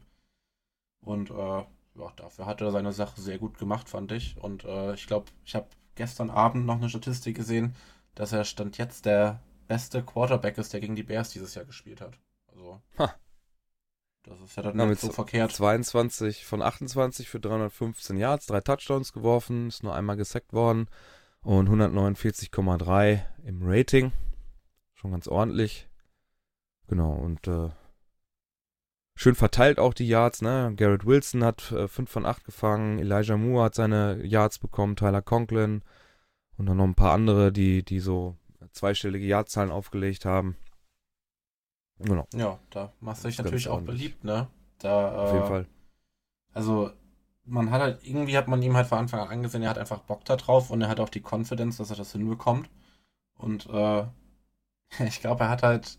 Speaker 4: Und äh, ja, dafür hat er seine Sache sehr gut gemacht, fand ich. Und äh, ich glaube, ich habe gestern Abend noch eine Statistik gesehen, dass er Stand jetzt der beste Quarterback ist, der gegen die Bears dieses Jahr gespielt hat. Also.
Speaker 2: Ha.
Speaker 4: Das ist ja dann ja, nicht so verkehrt.
Speaker 2: 22 von 28 für 315 Yards, drei Touchdowns geworfen, ist nur einmal gesackt worden und 149,3 im Rating. Schon ganz ordentlich. Genau, und äh, schön verteilt auch die Yards, ne? Garrett Wilson hat äh, 5 von 8 gefangen, Elijah Moore hat seine Yards bekommen, Tyler Conklin und dann noch ein paar andere, die, die so zweistellige Yardzahlen aufgelegt haben.
Speaker 4: Genau. Ja, da machst du dich natürlich auch beliebt, ne? Da,
Speaker 2: Auf jeden äh, Fall.
Speaker 4: Also, man hat halt, irgendwie hat man ihm halt von Anfang an angesehen, er hat einfach Bock da drauf und er hat auch die Confidence, dass er das hinbekommt. Und äh, (laughs) ich glaube, er hat halt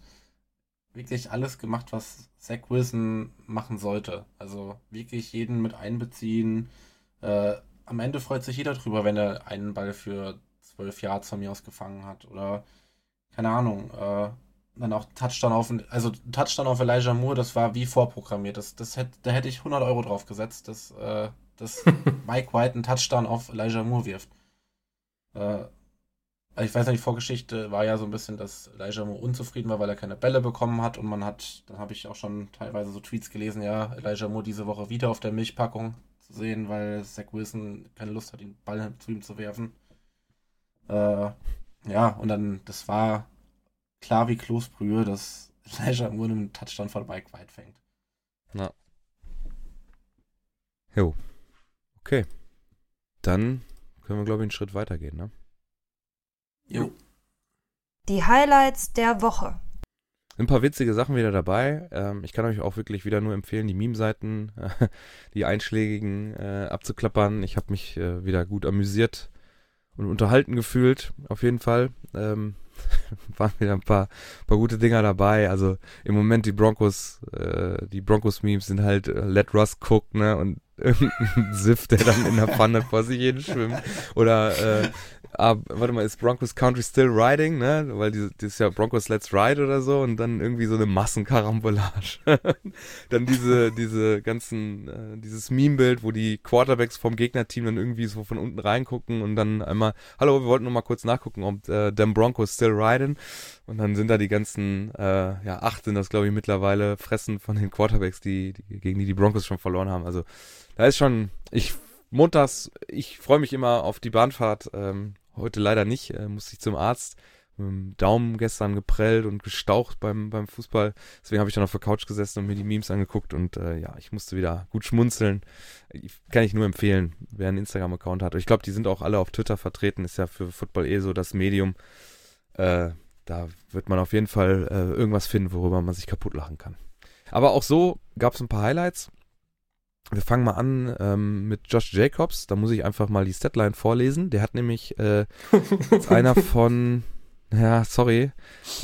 Speaker 4: wirklich alles gemacht, was Zach Wilson machen sollte. Also wirklich jeden mit einbeziehen. Äh, am Ende freut sich jeder drüber, wenn er einen Ball für zwölf Yards von mir aus gefangen hat. Oder keine Ahnung. Äh, dann auch Touchdown auf, also Touchdown auf Elijah Moore, das war wie vorprogrammiert. Das, das hätte, da hätte ich 100 Euro drauf gesetzt, dass, äh, dass (laughs) Mike White einen Touchdown auf Elijah Moore wirft. Äh, ich weiß nicht, die Vorgeschichte war ja so ein bisschen, dass Elijah Moore unzufrieden war, weil er keine Bälle bekommen hat und man hat, dann habe ich auch schon teilweise so Tweets gelesen, ja, Elijah Moore diese Woche wieder auf der Milchpackung zu sehen, weil Zach Wilson keine Lust hat, den Ball zu ihm zu werfen. Äh, ja, und dann, das war klar wie Kloßbrühe, dass (laughs) Elijah Moore einen Touchdown von Mike White fängt.
Speaker 2: Na. Jo. Okay. Dann können wir, glaube ich, einen Schritt weitergehen, ne?
Speaker 4: Jo.
Speaker 1: Die Highlights der Woche.
Speaker 2: Ein paar witzige Sachen wieder dabei. Ähm, ich kann euch auch wirklich wieder nur empfehlen, die Meme-Seiten, (laughs) die einschlägigen äh, abzuklappern. Ich habe mich äh, wieder gut amüsiert und unterhalten gefühlt, auf jeden Fall. Ähm, (laughs) waren wieder ein paar, paar gute Dinger dabei. Also im Moment die Broncos, äh, die Broncos-Memes sind halt äh, Let Russ cook, ne? Und (laughs) irgendein Siff, der dann in der Pfanne vor sich hin schwimmt. Oder äh, ah, warte mal, ist Broncos Country still riding, ne? Weil die, das ist ja Broncos Let's Ride oder so und dann irgendwie so eine Massenkarambolage. (laughs) dann diese, diese ganzen, äh, dieses Meme-Bild, wo die Quarterbacks vom Gegnerteam dann irgendwie so von unten reingucken und dann einmal, hallo, wir wollten nur mal kurz nachgucken, ob äh, dem Broncos still riding. Und dann sind da die ganzen, äh, ja, acht sind das, glaube ich, mittlerweile, fressen von den Quarterbacks, die, die, gegen die die Broncos schon verloren haben. Also da ist schon, ich montags, ich freue mich immer auf die Bahnfahrt. Ähm, heute leider nicht, äh, musste ich zum Arzt. Mit dem Daumen gestern geprellt und gestaucht beim, beim Fußball. Deswegen habe ich dann auf der Couch gesessen und mir die Memes angeguckt und äh, ja, ich musste wieder gut schmunzeln. Kann ich nur empfehlen, wer einen Instagram-Account hat. Ich glaube, die sind auch alle auf Twitter vertreten, ist ja für Football eh so das Medium. Äh, da wird man auf jeden Fall äh, irgendwas finden, worüber man sich kaputt lachen kann. Aber auch so gab es ein paar Highlights. Wir fangen mal an ähm, mit Josh Jacobs. Da muss ich einfach mal die Statline vorlesen. Der hat nämlich äh, (laughs) einer von, ja, sorry,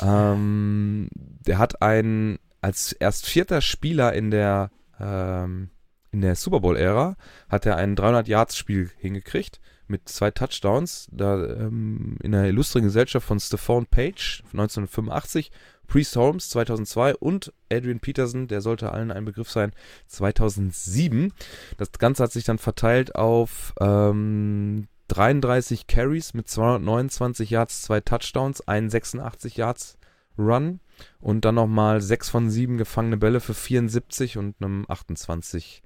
Speaker 2: ähm, der hat einen als erst vierter Spieler in der ähm, in der Super Bowl Ära hat er ein 300 Yards Spiel hingekriegt mit zwei Touchdowns. Da ähm, in der illustren Gesellschaft von Stephon Page 1985 Priest Holmes 2002 und Adrian Peterson, der sollte allen ein Begriff sein, 2007. Das Ganze hat sich dann verteilt auf ähm, 33 Carries mit 229 Yards, zwei Touchdowns, ein 86 Yards Run und dann nochmal 6 von 7 gefangene Bälle für 74 und einem 28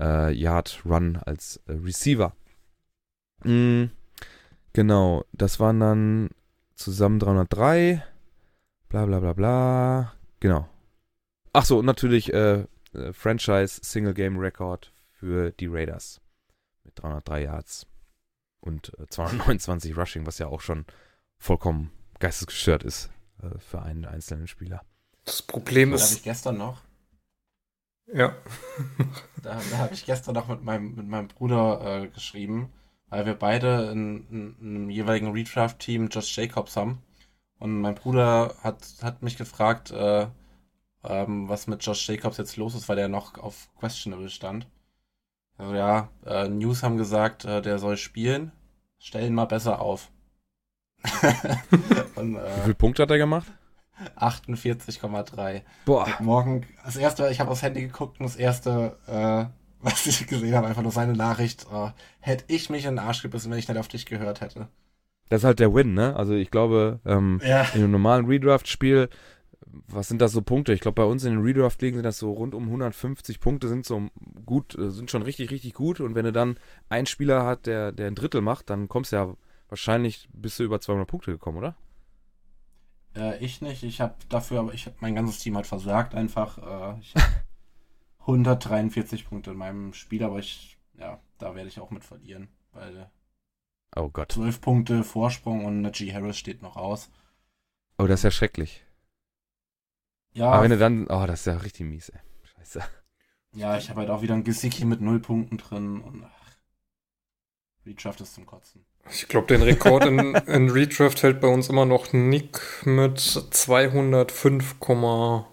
Speaker 2: äh, Yard Run als äh, Receiver. Mm, genau, das waren dann zusammen 303 Bla bla bla bla. Genau. Ach so, und natürlich äh, äh, Franchise Single Game Record für die Raiders. Mit 303 Yards und äh, 229 (laughs) Rushing, was ja auch schon vollkommen geistesgestört ist äh, für einen einzelnen Spieler.
Speaker 3: Das Problem ist.
Speaker 4: Da habe ich gestern noch.
Speaker 3: Ja.
Speaker 4: da, da habe ich gestern noch mit meinem, mit meinem Bruder äh, geschrieben, weil wir beide in, in, in einem jeweiligen Redraft-Team Josh Jacobs haben. Und mein Bruder hat, hat mich gefragt, äh, ähm, was mit Josh Jacobs jetzt los ist, weil der noch auf Questionable stand. Also ja, äh, News haben gesagt, äh, der soll spielen. Stell ihn mal besser auf. (laughs)
Speaker 2: Und, äh, Wie viele Punkte hat er gemacht?
Speaker 4: 48,3.
Speaker 2: Boah.
Speaker 4: Morgen, das erste, ich habe aufs Handy geguckt und das erste, äh, was ich gesehen habe, einfach nur seine Nachricht, oh, hätte ich mich in den Arsch gebissen, wenn ich nicht auf dich gehört hätte.
Speaker 2: Das ist halt der Win, ne? Also ich glaube, ähm,
Speaker 4: Ja.
Speaker 2: in einem normalen Redraft-Spiel, was sind das so Punkte? Ich glaube, bei uns in den Redraft-Ligen sind das so rund um 150 Punkte, sind so gut, äh, sind schon richtig, richtig gut. Und wenn du dann einen Spieler hat, der, der ein Drittel macht, dann kommst du ja wahrscheinlich bist du über 200 Punkte gekommen, oder?
Speaker 4: Äh, ich nicht, ich habe dafür, aber ich habe mein ganzes Team hat versagt einfach. Äh, ich (laughs) 143 Punkte in meinem Spiel, aber ich, ja, da werde ich auch mit verlieren, weil
Speaker 2: Oh Gott.
Speaker 4: 12 Punkte Vorsprung und Najee Harris steht noch aus.
Speaker 2: Oh, das ist ja schrecklich.
Speaker 4: Ja,
Speaker 2: Aber wenn du dann, oh, das ist ja richtig mies, ey. Scheiße.
Speaker 4: ja, ich habe halt auch wieder einen Gesicki mit 0 Punkten drin und ach, Redraft ist zum Kotzen.
Speaker 3: Ich glaube, den Rekord in, in Redraft hält bei uns immer noch Nick mit 205, Komma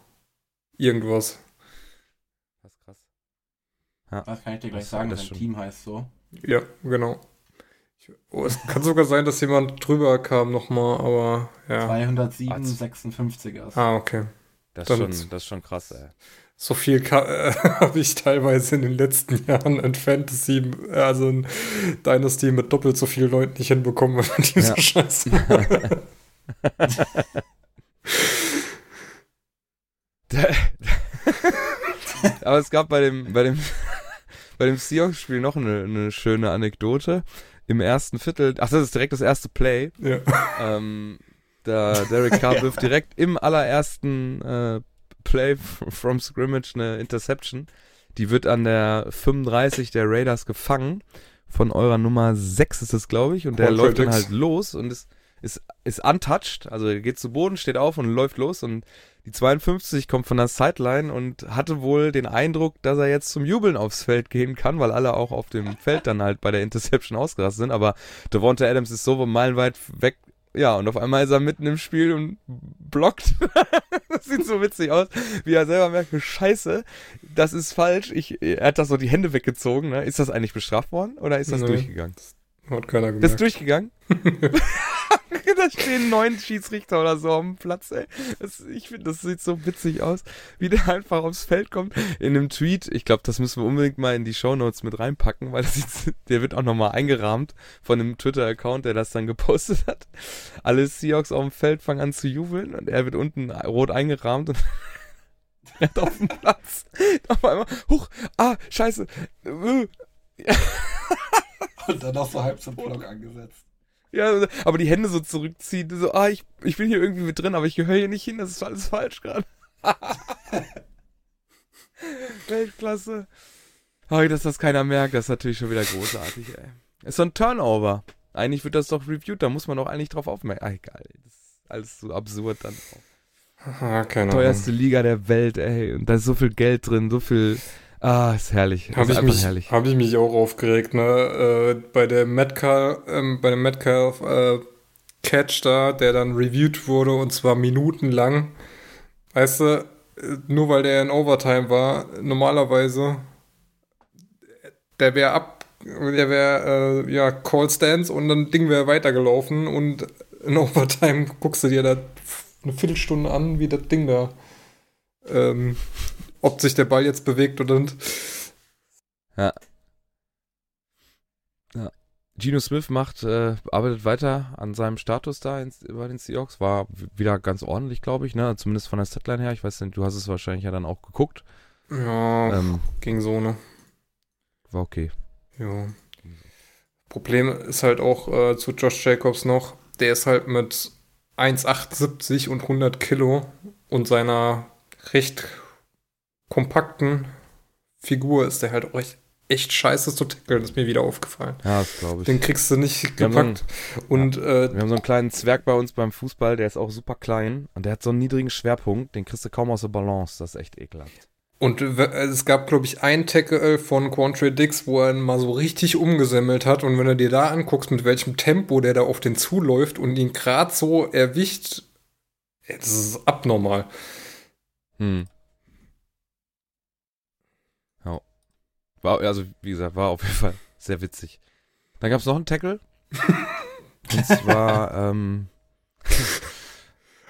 Speaker 3: irgendwas.
Speaker 2: Das ist krass.
Speaker 4: Das kann ich dir gleich
Speaker 2: Das-
Speaker 4: sagen,
Speaker 2: das
Speaker 4: sein. Team heißt so.
Speaker 3: Ja, genau. Ich, oh, es kann sogar sein, dass jemand drüber kam nochmal, aber ja.
Speaker 4: 207,
Speaker 2: Also-
Speaker 4: 56er.
Speaker 3: Ah, okay.
Speaker 2: Das ist schon, das ist schon krass, ey.
Speaker 3: So viel äh, (laughs) habe ich teilweise in den letzten Jahren in Fantasy, also in Dynasty mit doppelt so vielen Leuten nicht hinbekommen, wenn man diese
Speaker 2: Ja.
Speaker 3: Scheiße. (laughs) (laughs)
Speaker 2: Aber es gab bei dem, bei dem, bei dem Seahawks-Spiel noch eine, eine schöne Anekdote. Im ersten Viertel, ach, das ist direkt das erste Play.
Speaker 3: ja.
Speaker 2: Ähm, da Derek Carr (laughs) wirft direkt im allerersten äh, Play from Scrimmage eine Interception. Die wird an der 35 der Raiders gefangen. Von eurer Nummer 6 ist es, glaube ich. Und der
Speaker 3: Quantrill
Speaker 2: läuft dann halt los und ist, ist, ist untouched. Also er geht zu Boden, steht auf und läuft los. Und die 52 kommt von der Sideline und hatte wohl den Eindruck, dass er jetzt zum Jubeln aufs Feld gehen kann, weil alle auch auf dem Feld dann halt bei der Interception ausgerastet sind. Aber Devonta Adams ist so meilenweit weg. Ja, und auf einmal ist er mitten im Spiel und blockt. (laughs) das sieht so witzig aus, wie er selber merkt, scheiße, das ist falsch. Ich, er hat da so die Hände weggezogen. Ne? Ist das eigentlich bestraft worden oder ist das
Speaker 3: Nee.
Speaker 2: durchgegangen?
Speaker 3: Hat keiner
Speaker 2: Das ist
Speaker 3: gemerkt.
Speaker 2: durchgegangen? (laughs) (laughs) da stehen neun Schiedsrichter oder so am Platz, ey. Das, ich finde, das sieht so witzig aus, wie der einfach aufs Feld kommt. In einem Tweet, ich glaube, das müssen wir unbedingt mal in die Shownotes mit reinpacken, weil sieht, der wird auch nochmal eingerahmt von einem Twitter-Account, der das dann gepostet hat. Alle Seahawks auf dem Feld fangen an zu jubeln und er wird unten rot eingerahmt und (laughs) rennt auf den Platz. Auf einmal, huch, ah, scheiße. Äh,
Speaker 4: Und dann noch so halb zum Block angesetzt.
Speaker 2: Ja, aber die Hände so zurückziehen, so, ah, ich, ich bin hier irgendwie mit drin, aber ich gehöre hier nicht hin, das ist alles falsch gerade. (laughs) Weltklasse. Oh, dass das keiner merkt, das ist natürlich schon wieder großartig, ey. Ist so ein Turnover. Eigentlich wird das doch reviewed, da muss man doch eigentlich drauf aufmerken. Ah, egal, ey. das ist alles so absurd dann auch.
Speaker 3: Ah, keine
Speaker 2: Teuerste
Speaker 3: Ahnung.
Speaker 2: Liga der Welt, ey. Und da ist so viel Geld drin, so viel. Ah, ist herrlich.
Speaker 3: Habe ich, mich,
Speaker 2: herrlich.
Speaker 3: hab ich mich auch aufgeregt, ne? Äh, bei der Metcalf, ähm, bei dem Metcalf äh, Catch da, der dann reviewed wurde und zwar minutenlang. Weißt du, äh, nur weil der in Overtime war, normalerweise, der wäre ab, der wäre, äh, ja, Call Stance und dann Ding wäre weitergelaufen und in (laughs) Overtime guckst du dir da eine Viertelstunde an, wie das Ding da, ähm, ob sich der Ball jetzt bewegt oder nicht.
Speaker 2: Geno Smith macht, äh, arbeitet weiter an seinem Status da in, bei den Seahawks. War wieder ganz ordentlich, glaube ich, ne? Zumindest von der Statline her. Ich weiß nicht, du hast es wahrscheinlich ja dann auch geguckt.
Speaker 3: Ja,
Speaker 2: Ähm,
Speaker 3: ging so, ne?
Speaker 2: war okay.
Speaker 3: Ja. Problem ist halt auch äh, zu Josh Jacobs noch, der ist halt mit 1,78 und 100 Kilo und seiner recht kompakten Figur ist der halt auch echt, echt scheiße zu tackeln, ist mir wieder aufgefallen.
Speaker 2: Ja, das glaube ich.
Speaker 3: Den kriegst du nicht
Speaker 2: Wir haben so einen-
Speaker 3: gepackt. Und äh,
Speaker 2: Wir haben so einen kleinen Zwerg bei uns beim Fußball, der ist auch super klein und der hat so einen niedrigen Schwerpunkt, den kriegst du kaum aus der Balance. Das ist echt ekelhaft.
Speaker 3: Und w- es gab, glaube ich, ein Tackle von Quantre Dix, wo er ihn mal so richtig umgesemmelt hat. Und wenn du dir da anguckst, mit welchem Tempo der da auf den zuläuft und ihn gerade so erwischt, das ist abnormal.
Speaker 2: Hm. War, also, wie gesagt, war auf jeden Fall sehr witzig. Dann gab es noch einen Tackle. (laughs) Und zwar, ähm,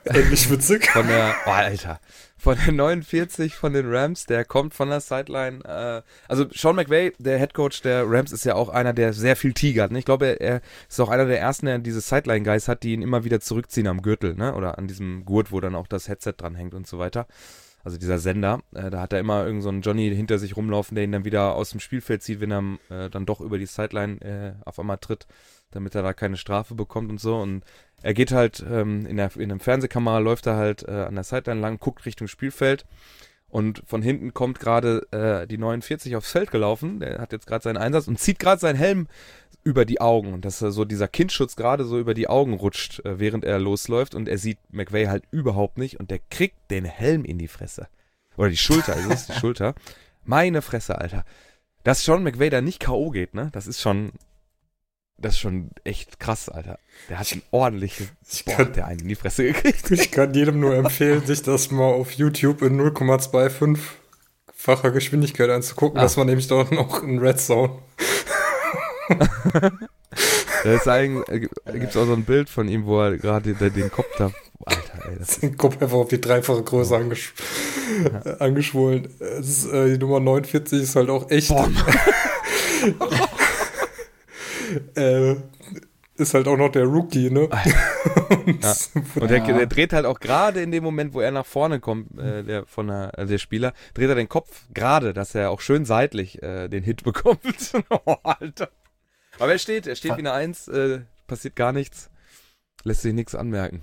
Speaker 3: Ähnlich witzig.
Speaker 2: Von der, oh, Alter, von der 49 von den Rams, der kommt von der Sideline. Äh, also Sean McVay, der Head Coach der Rams, ist ja auch einer, der sehr viel tigert. Ne? Ich glaube, er, er ist auch einer der ersten, der diese Sideline-Guys hat, die ihn immer wieder zurückziehen am Gürtel, ne? Oder an diesem Gurt, wo dann auch das Headset dran hängt und so weiter. Also dieser Sender, äh, da hat er immer irgendeinen so Johnny hinter sich rumlaufen, der ihn dann wieder aus dem Spielfeld zieht, wenn er äh, dann doch über die Sideline äh, auf einmal tritt, damit er da keine Strafe bekommt und so. Und er geht halt ähm, in, der, in der Fernsehkamera, läuft er halt äh, an der Sideline lang, guckt Richtung Spielfeld und von hinten kommt gerade äh, die 49 aufs Feld gelaufen. Der hat jetzt gerade seinen Einsatz und zieht gerade seinen Helm über die Augen. Und dass er so dieser Kindschutz gerade so über die Augen rutscht, äh, während er losläuft. Und er sieht McVay halt überhaupt nicht. Und der kriegt den Helm in die Fresse. Oder die Schulter, ist es die Schulter. (laughs) Meine Fresse, Alter. Dass Sean McVay da nicht K.O. geht, ne? Das ist schon, das ist schon echt krass, Alter. Der hat einen ordentlichen,
Speaker 3: Ich
Speaker 2: boah,
Speaker 3: kann,
Speaker 2: der einen in die Fresse gekriegt.
Speaker 3: ich kann jedem nur empfehlen, sich das mal auf YouTube in 0,25-facher Geschwindigkeit anzugucken.
Speaker 2: Ah.
Speaker 3: Das war nämlich dort noch in Red Zone. (laughs)
Speaker 2: Da ist eigentlich, äh, gibt's auch so ein Bild von ihm, wo er gerade den, Kopf da, Alter, ey, das (laughs)
Speaker 3: Den Kopf einfach auf die dreifache Größe angesch äh, (laughs) angeschwollen. Es ist, äh, die Nummer 49 ist halt auch echt. äh, ist halt auch noch der Rookie, ne? Und,
Speaker 2: Ja. Und der, der dreht halt auch gerade in dem Moment, wo er nach vorne kommt, äh, der von der, also der Spieler, dreht er den Kopf gerade, dass er auch schön seitlich äh, den Hit bekommt. oh, Alter. Aber er steht, er steht wie eine Eins, äh, passiert gar nichts, lässt sich nichts anmerken.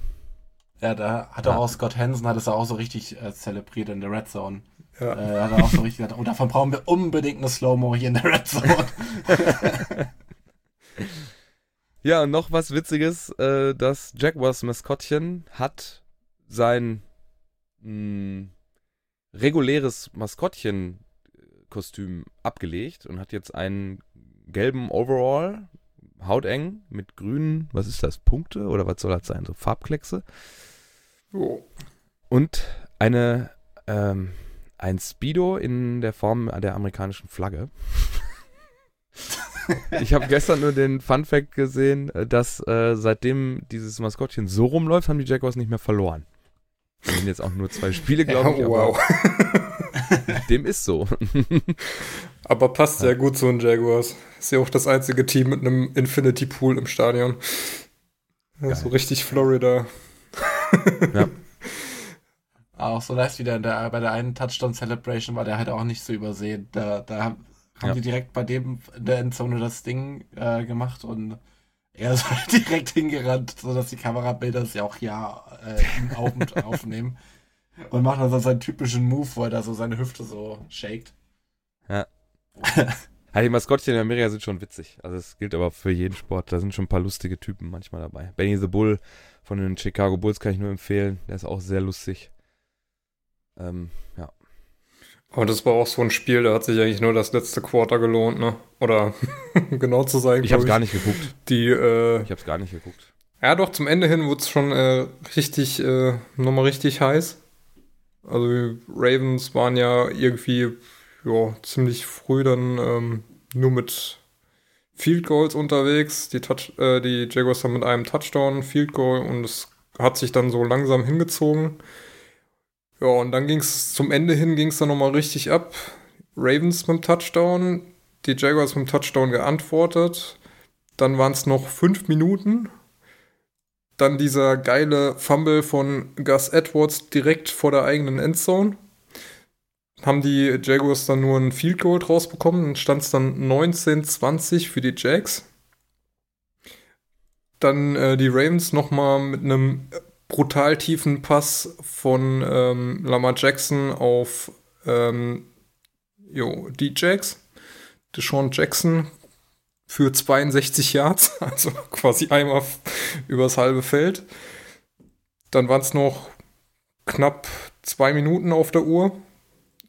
Speaker 4: Ja, da hat auch Scott Hansen, hat es auch so richtig äh, zelebriert in der Red Zone.
Speaker 3: ja.
Speaker 4: Äh, hat er auch so richtig gesagt, oh, davon brauchen wir unbedingt eine Slow-Mo hier in der Red Zone. (laughs)
Speaker 2: Ja, und noch was Witziges, äh, das Jaguars Maskottchen hat sein mh, reguläres Maskottchen-Kostüm abgelegt und hat jetzt einen gelben Overall, hauteng, mit grünen, was ist das, Punkte oder was soll das sein, so Farbkleckse
Speaker 3: Jo.
Speaker 2: und eine, ähm, ein Speedo in der Form der amerikanischen Flagge. (laughs) Ich habe gestern nur den Fun Fact gesehen, äh, dass äh, seitdem dieses Maskottchen so rumläuft, haben die Jaguars nicht mehr verloren. Das sind jetzt auch nur zwei Spiele, (laughs) glaube ich,
Speaker 3: Ja, wow.
Speaker 2: Dem ist so. (laughs)
Speaker 3: Aber passt sehr gut zu den Jaguars. Ist ja auch das einzige Team mit einem Infinity Pool im Stadion. Ja, so richtig Florida. (laughs)
Speaker 4: auch so nice, wie der, der bei der einen Touchdown-Celebration war, der halt auch nicht zu übersehen. Da, da haben
Speaker 2: Ja.
Speaker 4: die direkt bei dem in der Endzone das Ding äh, gemacht und er (laughs) ist halt direkt hingerannt, sodass die Kamerabilder es ja auch ja äh, aufnehmen. Und macht dann so seinen typischen Move, wo er da so seine Hüfte so shakt. (laughs)
Speaker 2: Ja, die Maskottchen in Amerika sind schon witzig. Also es gilt aber für jeden Sport. Da sind schon ein paar lustige Typen manchmal dabei. Benny the Bull von den Chicago Bulls kann ich nur empfehlen. Der ist auch sehr lustig. Ähm, ja.
Speaker 3: Aber das war auch so ein Spiel, da hat sich eigentlich nur das letzte Quarter gelohnt, ne? Oder (laughs) genau zu sein,
Speaker 2: Ich habe
Speaker 3: glaub
Speaker 2: gar nicht geguckt.
Speaker 3: Die, äh,
Speaker 2: Ich habe es gar nicht geguckt.
Speaker 3: ja doch, zum Ende hin wurde es schon äh, richtig, äh, nochmal richtig heiß. Also Ravens waren ja irgendwie ja, ziemlich früh dann ähm, nur mit Field Goals unterwegs. Die, Touch, äh, die Jaguars haben mit einem Touchdown Field Goal und es hat sich dann so langsam hingezogen. Ja, und dann ging es zum Ende hin, ging es dann nochmal richtig ab. Ravens mit dem Touchdown, die Jaguars mit dem Touchdown geantwortet. Dann waren es noch fünf Minuten. Dann dieser geile Fumble von Gus Edwards direkt vor der eigenen Endzone. Haben die Jaguars dann nur ein Field Goal draus bekommen. Dann stand es dann 19-20 für die Jags. Dann äh, die Ravens nochmal mit einem brutal tiefen Pass von ähm, Lamar Jackson auf ähm, jo, die Jags. Deshaun Jackson für 62 Yards, (laughs) also quasi einmal übers halbe Feld. Dann waren es noch knapp zwei Minuten auf der Uhr.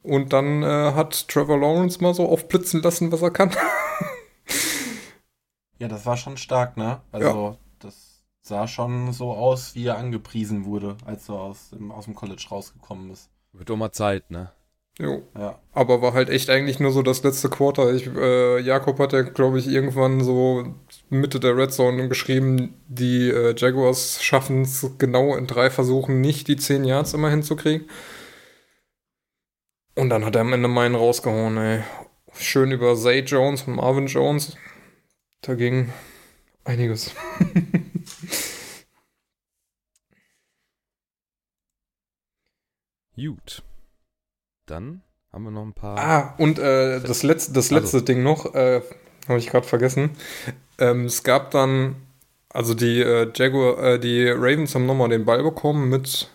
Speaker 3: Und dann äh, hat Trevor Lawrence mal so aufblitzen lassen, was er kann.
Speaker 4: Ja, das war schon stark, ne? Also, das sah schon so aus, wie er angepriesen wurde, als er aus dem, aus dem College rausgekommen ist.
Speaker 2: Wird doch mal Zeit, ne?
Speaker 3: Jo.
Speaker 4: Ja.
Speaker 3: Aber war halt echt eigentlich nur so das letzte Quarter. Ich, äh, Jakob hat ja, glaube ich, irgendwann so Mitte der Red Zone geschrieben, die äh, Jaguars schaffen es genau in drei Versuchen nicht, die 10 Yards immer hinzukriegen. Und dann hat er am Ende meinen rausgehauen, ey. Schön über Zay Jones und Marvin Jones. Da ging einiges. (laughs)
Speaker 2: Gut. Dann haben wir noch ein paar.
Speaker 3: Ah, und äh, das letzte, das letzte
Speaker 2: Also.
Speaker 3: Ding noch, äh, habe ich gerade vergessen. Ähm, es gab dann, also die äh, Jaguar, äh, die Ravens haben nochmal den Ball bekommen mit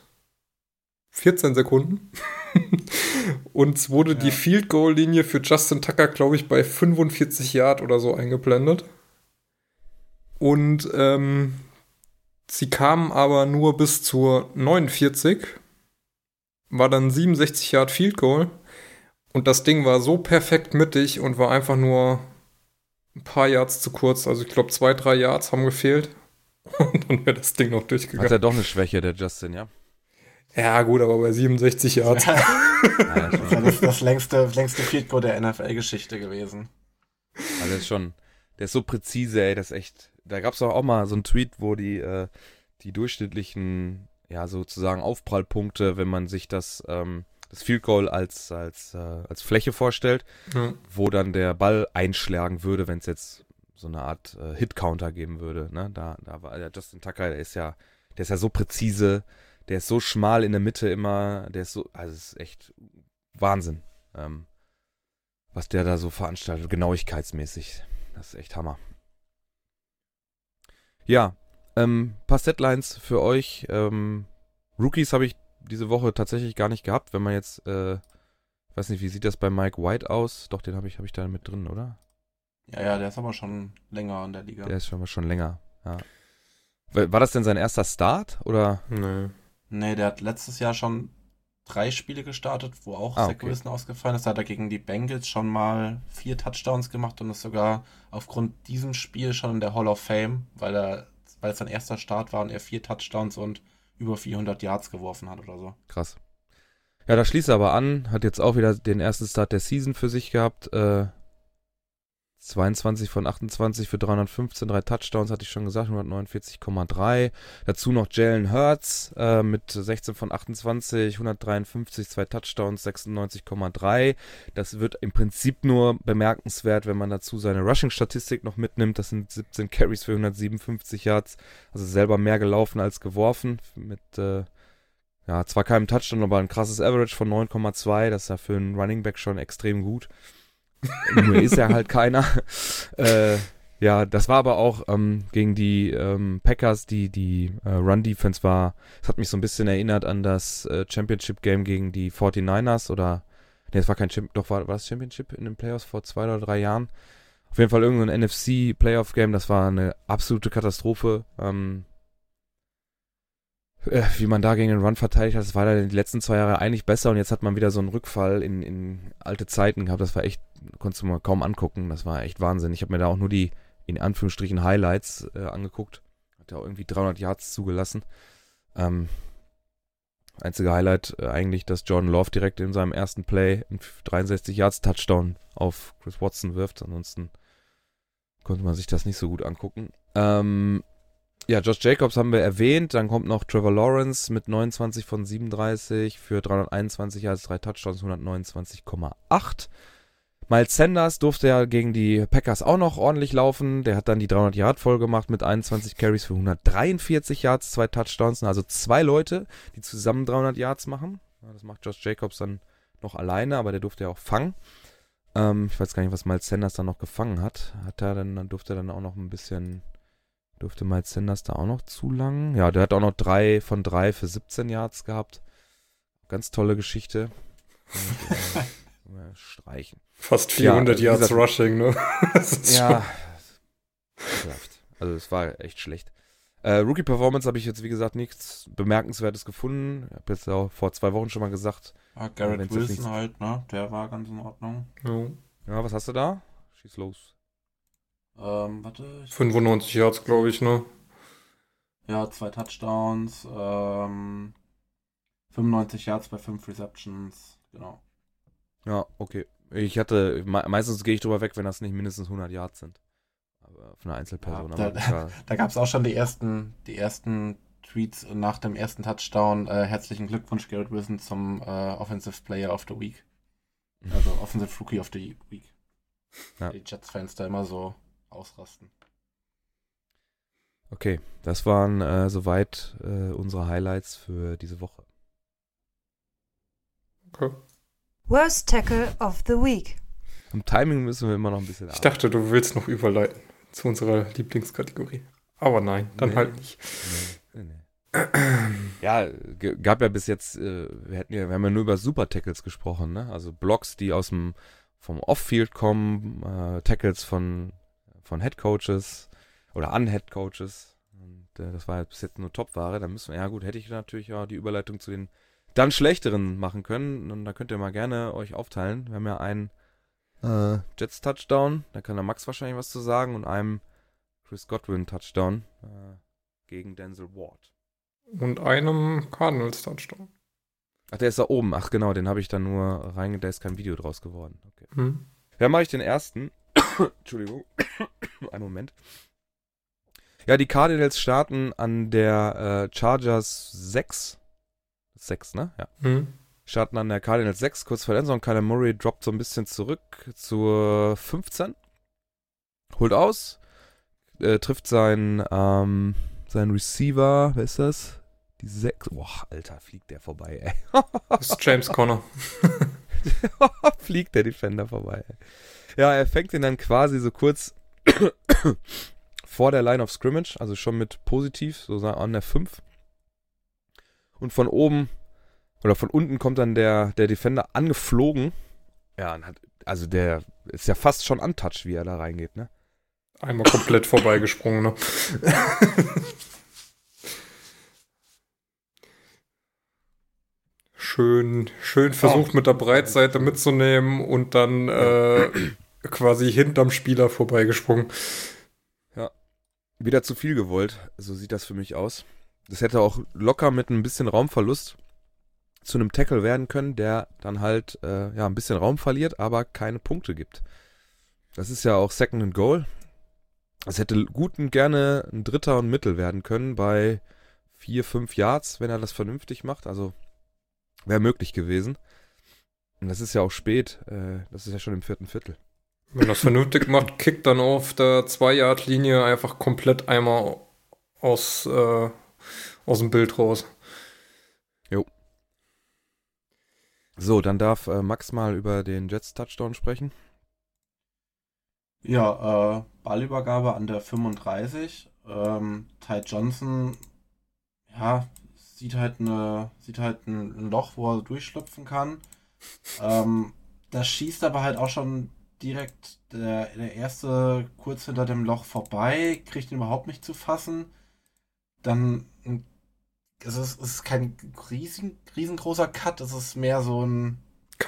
Speaker 3: 14 Sekunden. (laughs) und es wurde die
Speaker 4: Ja.
Speaker 3: Field Goal Linie für Justin Tucker, glaube ich, bei 45 Yard oder so eingeblendet. Und ähm, sie kamen aber nur bis zur 49. War dann 67 Yard Field Goal. Und das Ding war so perfekt mittig und war einfach nur ein paar Yards zu kurz. Also ich glaube, zwei, drei Yards haben gefehlt. (laughs) Und dann wäre das Ding noch
Speaker 2: Hat
Speaker 3: durchgegangen.
Speaker 2: er doch eine Schwäche, der Justin, ja?
Speaker 3: Ja, gut, aber bei 67 Yards.
Speaker 2: ja (laughs)
Speaker 4: Das ist ja das, das längste, längste Field Goal der NFL-Geschichte gewesen.
Speaker 2: Also der ist schon, der ist so präzise, ey, das ist echt. Da gab es auch mal so einen Tweet, wo die, äh, die durchschnittlichen, ja, sozusagen Aufprallpunkte, wenn man sich das, ähm, das Field Goal als, als, äh, als Fläche vorstellt,
Speaker 3: Ja.
Speaker 2: wo dann der Ball einschlagen würde, wenn es jetzt so eine Art äh, Hit-Counter geben würde. Ne? Da, da war der Justin Tucker, der ist ja, der ist ja so präzise, der ist so schmal in der Mitte immer, der ist so, also es ist echt Wahnsinn, ähm, was der da so veranstaltet, genauigkeitsmäßig. Das ist echt Hammer. Ja, ähm, paar Setlines für euch. Ähm, Rookies habe ich diese Woche tatsächlich gar nicht gehabt, wenn man jetzt, äh, weiß nicht, wie sieht das bei Mike White aus? Doch, den habe ich, hab ich da mit drin, oder?
Speaker 4: Ja, ja, der ist aber schon länger in der Liga.
Speaker 2: Der ist schon mal schon länger. Ja. War war das denn sein erster Start oder?
Speaker 3: Nee.
Speaker 4: Nee, der hat letztes Jahr schon drei Spiele gestartet, wo auch
Speaker 2: Ah,
Speaker 4: Zach
Speaker 2: okay.
Speaker 4: Wilson ausgefallen ist. Da hat er gegen die Bengals schon mal vier Touchdowns gemacht und ist sogar aufgrund diesem Spiel schon in der Hall of Fame, weil er, weil es sein erster Start war und er vier Touchdowns und über 400 Yards geworfen hat oder so.
Speaker 2: Krass. Ja, da schließt er aber an, hat jetzt auch wieder den ersten Start der Season für sich gehabt. Äh, 22 von 28 für 315, drei Touchdowns, hatte ich schon gesagt, 149,3. Dazu noch Jalen Hurts äh, mit 16 von 28, 153, zwei Touchdowns, 96,3. Das wird im Prinzip nur bemerkenswert, wenn man dazu seine Rushing-Statistik noch mitnimmt. Das sind 17 Carries für 157 Yards, also selber mehr gelaufen als geworfen. Mit äh, ja, zwar keinem Touchdown, aber ein krasses Average von 9,2. Das ist ja für einen Running Back schon extrem gut. Nur ist er halt keiner. (laughs) äh, ja, das war aber auch ähm, gegen die ähm, Packers, die, die äh, Run-Defense war. Es hat mich so ein bisschen erinnert an das äh, Championship-Game gegen die 49ers oder. Ne, es war kein Champ doch war, war das Championship in den Playoffs vor zwei oder drei Jahren. Auf jeden Fall irgendein NFC-Playoff-Game, das war eine absolute Katastrophe. Ähm, äh, wie man da gegen den Run verteidigt hat, das war da die letzten zwei Jahre eigentlich besser und jetzt hat man wieder so einen Rückfall in, in alte Zeiten gehabt. Das war echt, konntest du mal kaum angucken. Das war echt Wahnsinn. Ich habe mir da auch nur die, in Anführungsstrichen, Highlights äh, angeguckt. Hat ja auch irgendwie 300 Yards zugelassen. Ähm, einzige Highlight äh, eigentlich, dass Jordan Love direkt in seinem ersten Play einen 63 Yards Touchdown auf Chris Watson wirft. Ansonsten konnte man sich das nicht so gut angucken. Ähm, ja, Josh Jacobs haben wir erwähnt. Dann kommt noch Trevor Lawrence mit 29 von 37 für 321 Yards, drei Touchdowns, 129,8. Miles Sanders durfte ja gegen die Packers auch noch ordentlich laufen. Der hat dann die 300 Yard voll gemacht mit 21 Carries für 143 Yards, zwei Touchdowns. Also zwei Leute, die zusammen 300 Yards machen. Das macht Josh Jacobs dann noch alleine, aber der durfte ja auch fangen. Ähm, ich weiß gar nicht, was Miles Sanders dann noch gefangen hat. Hat er dann, dann durfte er dann auch noch ein bisschen, durfte Miles Sanders da auch noch zu lang? Ja, der hat auch noch drei von drei für 17 Yards gehabt. Ganz tolle Geschichte. (laughs) Und, äh, streichen.
Speaker 3: Fast
Speaker 2: Ja,
Speaker 3: 400
Speaker 2: wie
Speaker 3: Yards
Speaker 2: gesagt-
Speaker 3: Rushing, ne? (laughs)
Speaker 2: Ja. Also es war echt schlecht. Äh, Rookie Performance habe ich jetzt, wie gesagt, nichts Bemerkenswertes gefunden. Ich habe jetzt auch vor zwei Wochen schon mal gesagt.
Speaker 4: Ah,
Speaker 2: Ja,
Speaker 4: Garrett Wilson halt, ne? Der war ganz in Ordnung.
Speaker 3: schon-
Speaker 2: Ja, was hast du da? Schieß los.
Speaker 4: Ähm, warte.
Speaker 3: ja.
Speaker 4: Ich,
Speaker 3: 95 Yards, glaube ich, ne?
Speaker 4: ja, zwei Touchdowns, ähm, 95 Yards bei fünf Receptions, genau.
Speaker 2: Ja, okay. Ich hatte, me meistens gehe ich drüber weg, wenn das nicht mindestens 100 Yards sind. Aber von einer Einzelperson.
Speaker 4: Ja,
Speaker 2: aber
Speaker 4: da-
Speaker 2: war- (laughs)
Speaker 4: Da gab es auch schon die ersten, die ersten Tweets nach dem ersten Touchdown. Äh, herzlichen Glückwunsch, Garrett Wilson, zum äh, Offensive Player of the Week. (laughs) Also Offensive Rookie of the Week.
Speaker 2: Ja.
Speaker 4: Die Jets-Fans da immer so ausrasten.
Speaker 2: Okay, das waren äh, soweit äh, unsere Highlights für diese Woche.
Speaker 3: Okay.
Speaker 1: Worst Tackle of the Week.
Speaker 2: Am Timing müssen wir immer noch ein bisschen
Speaker 3: Ich dachte, du willst noch überleiten zu unserer Lieblingskategorie. Aber nein, dann
Speaker 2: Nee.
Speaker 3: halt nicht.
Speaker 2: Nee, nee, nee. Ja, gab ja bis jetzt, äh, wir hätten ja, wir haben ja nur über Super Tackles gesprochen, ne? Also Blocks, die aus dem vom Off-Field kommen, äh, Tackles von von Head Coaches oder an Head Coaches. Und äh, das war bis jetzt nur Top-Ware. Da müssen wir, ja gut, hätte ich natürlich ja die Überleitung zu den dann schlechteren machen können. Und da könnt ihr mal gerne euch aufteilen. Wir haben ja einen äh, Jets Touchdown, da kann der Max wahrscheinlich was zu sagen und einem Chris Godwin Touchdown äh, gegen Denzel Ward.
Speaker 3: Und einem Cardinals-Touchdown.
Speaker 2: Ach, der ist da oben. Ach genau, den habe ich dann nur reinge... Da ist kein Video draus geworden. Okay.
Speaker 3: Hm.
Speaker 2: Ja, mache ich den ersten. (coughs) Entschuldigung. (coughs) Einen Moment. Ja, die Cardinals starten an der äh, Chargers 6. 6, ne? Ja.
Speaker 3: Hm.
Speaker 2: Starten an der Cardinals 6, kurz vor der Endzone. Kyler Murray droppt so ein bisschen zurück zur 15. Holt aus. Äh, trifft seinen, ähm, seinen Receiver. Wer ist das? Die 6. Boah, Alter, fliegt der vorbei, ey.
Speaker 3: Das ist James Conner. (laughs)
Speaker 2: fliegt der Defender vorbei. Ja, er fängt ihn dann quasi so kurz (coughs) vor der Line of Scrimmage, also schon mit positiv, so an der 5. Und von oben oder von unten kommt dann der, der Defender angeflogen. Ja, und hat, also der ist ja fast schon untouched, wie er da reingeht, ne?
Speaker 3: Einmal komplett vorbeigesprungen, ne? schön, schön versucht mit der Breitseite mitzunehmen und dann äh, quasi hinterm Spieler vorbeigesprungen.
Speaker 2: Wieder zu viel gewollt, so sieht das für mich aus. Das hätte auch locker mit ein bisschen Raumverlust zu einem Tackle werden können, der dann halt äh, ja ein bisschen Raum verliert, aber keine Punkte gibt. Das ist ja auch Second and Goal. Es hätte gut und gerne ein Dritter und Mittel werden können bei vier, fünf Yards, wenn er das vernünftig macht. Also wäre möglich gewesen. Und das ist ja auch spät. Äh, das ist ja schon im vierten Viertel.
Speaker 3: Wenn das vernünftig macht, kickt dann auf der 2-Yard-Linie einfach komplett einmal aus, äh, aus dem Bild raus.
Speaker 2: So, dann darf äh, Max mal über den Jets Touchdown sprechen.
Speaker 4: Ja, äh, Ballübergabe an der 35. Ähm, Ty Johnson, ja, sieht halt eine, sieht halt ein, ein Loch, wo er durchschlüpfen kann. Ähm, das schießt aber halt auch schon direkt der, der erste kurz hinter dem Loch vorbei, kriegt ihn überhaupt nicht zu fassen. Dann, ein- es ist, es ist kein riesen, riesengroßer Cut, es ist mehr so ein,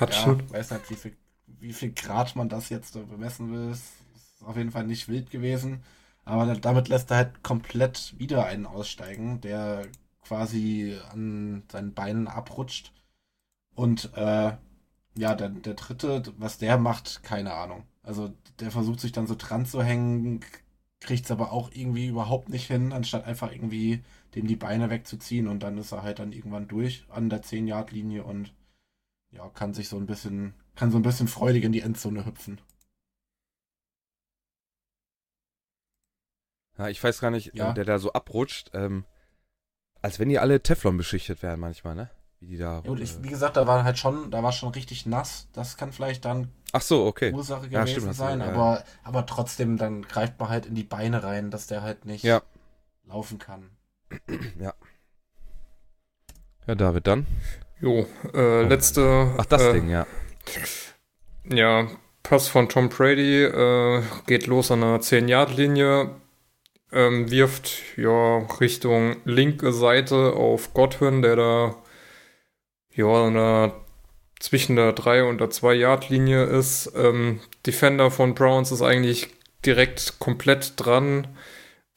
Speaker 4: ja,
Speaker 3: Katschen.
Speaker 4: weiß nicht, wie viel, wie viel Grad man das jetzt bemessen will. Es ist auf jeden Fall nicht wild gewesen. Aber da- damit lässt er halt komplett wieder einen aussteigen, der quasi an seinen Beinen abrutscht. Und äh, ja, der, der dritte, was der macht, keine Ahnung. Also der versucht sich dann so dran zu hängen, kriegt es aber auch irgendwie überhaupt nicht hin, anstatt einfach irgendwie dem die Beine wegzuziehen und dann ist er halt dann irgendwann durch an der 10-Yard-Linie und ja, kann sich so ein bisschen, kann so ein bisschen freudig in die Endzone hüpfen.
Speaker 2: Ja, ich weiß gar nicht,
Speaker 4: Ja.
Speaker 2: äh, der da so abrutscht, ähm, als wenn die alle Teflon beschichtet wären manchmal, ne? Wie die da.
Speaker 4: Ja, ich,
Speaker 2: äh,
Speaker 4: wie gesagt, da war halt schon, da war schon richtig nass. Das kann vielleicht dann
Speaker 2: Ach so, okay.
Speaker 4: Ursache
Speaker 2: Ja,
Speaker 4: gewesen
Speaker 2: stimmt, hast du-
Speaker 4: sein,
Speaker 2: ja.
Speaker 4: aber, aber trotzdem, dann greift man halt in die Beine rein, dass der halt nicht
Speaker 2: Ja.
Speaker 4: laufen kann. (clears throat)
Speaker 2: Ja, David, dann.
Speaker 3: Jo, äh, letzte.
Speaker 2: Ach, das
Speaker 3: äh,
Speaker 2: Ding, ja.
Speaker 3: Ja, Pass von Tom Brady äh, geht los an der 10-Yard-Linie, ähm, wirft ja Richtung linke Seite auf Godwin, der da ja an der, zwischen der 3 und der 2-Yard-Linie ist. Ähm, Defender von Browns ist eigentlich direkt komplett dran,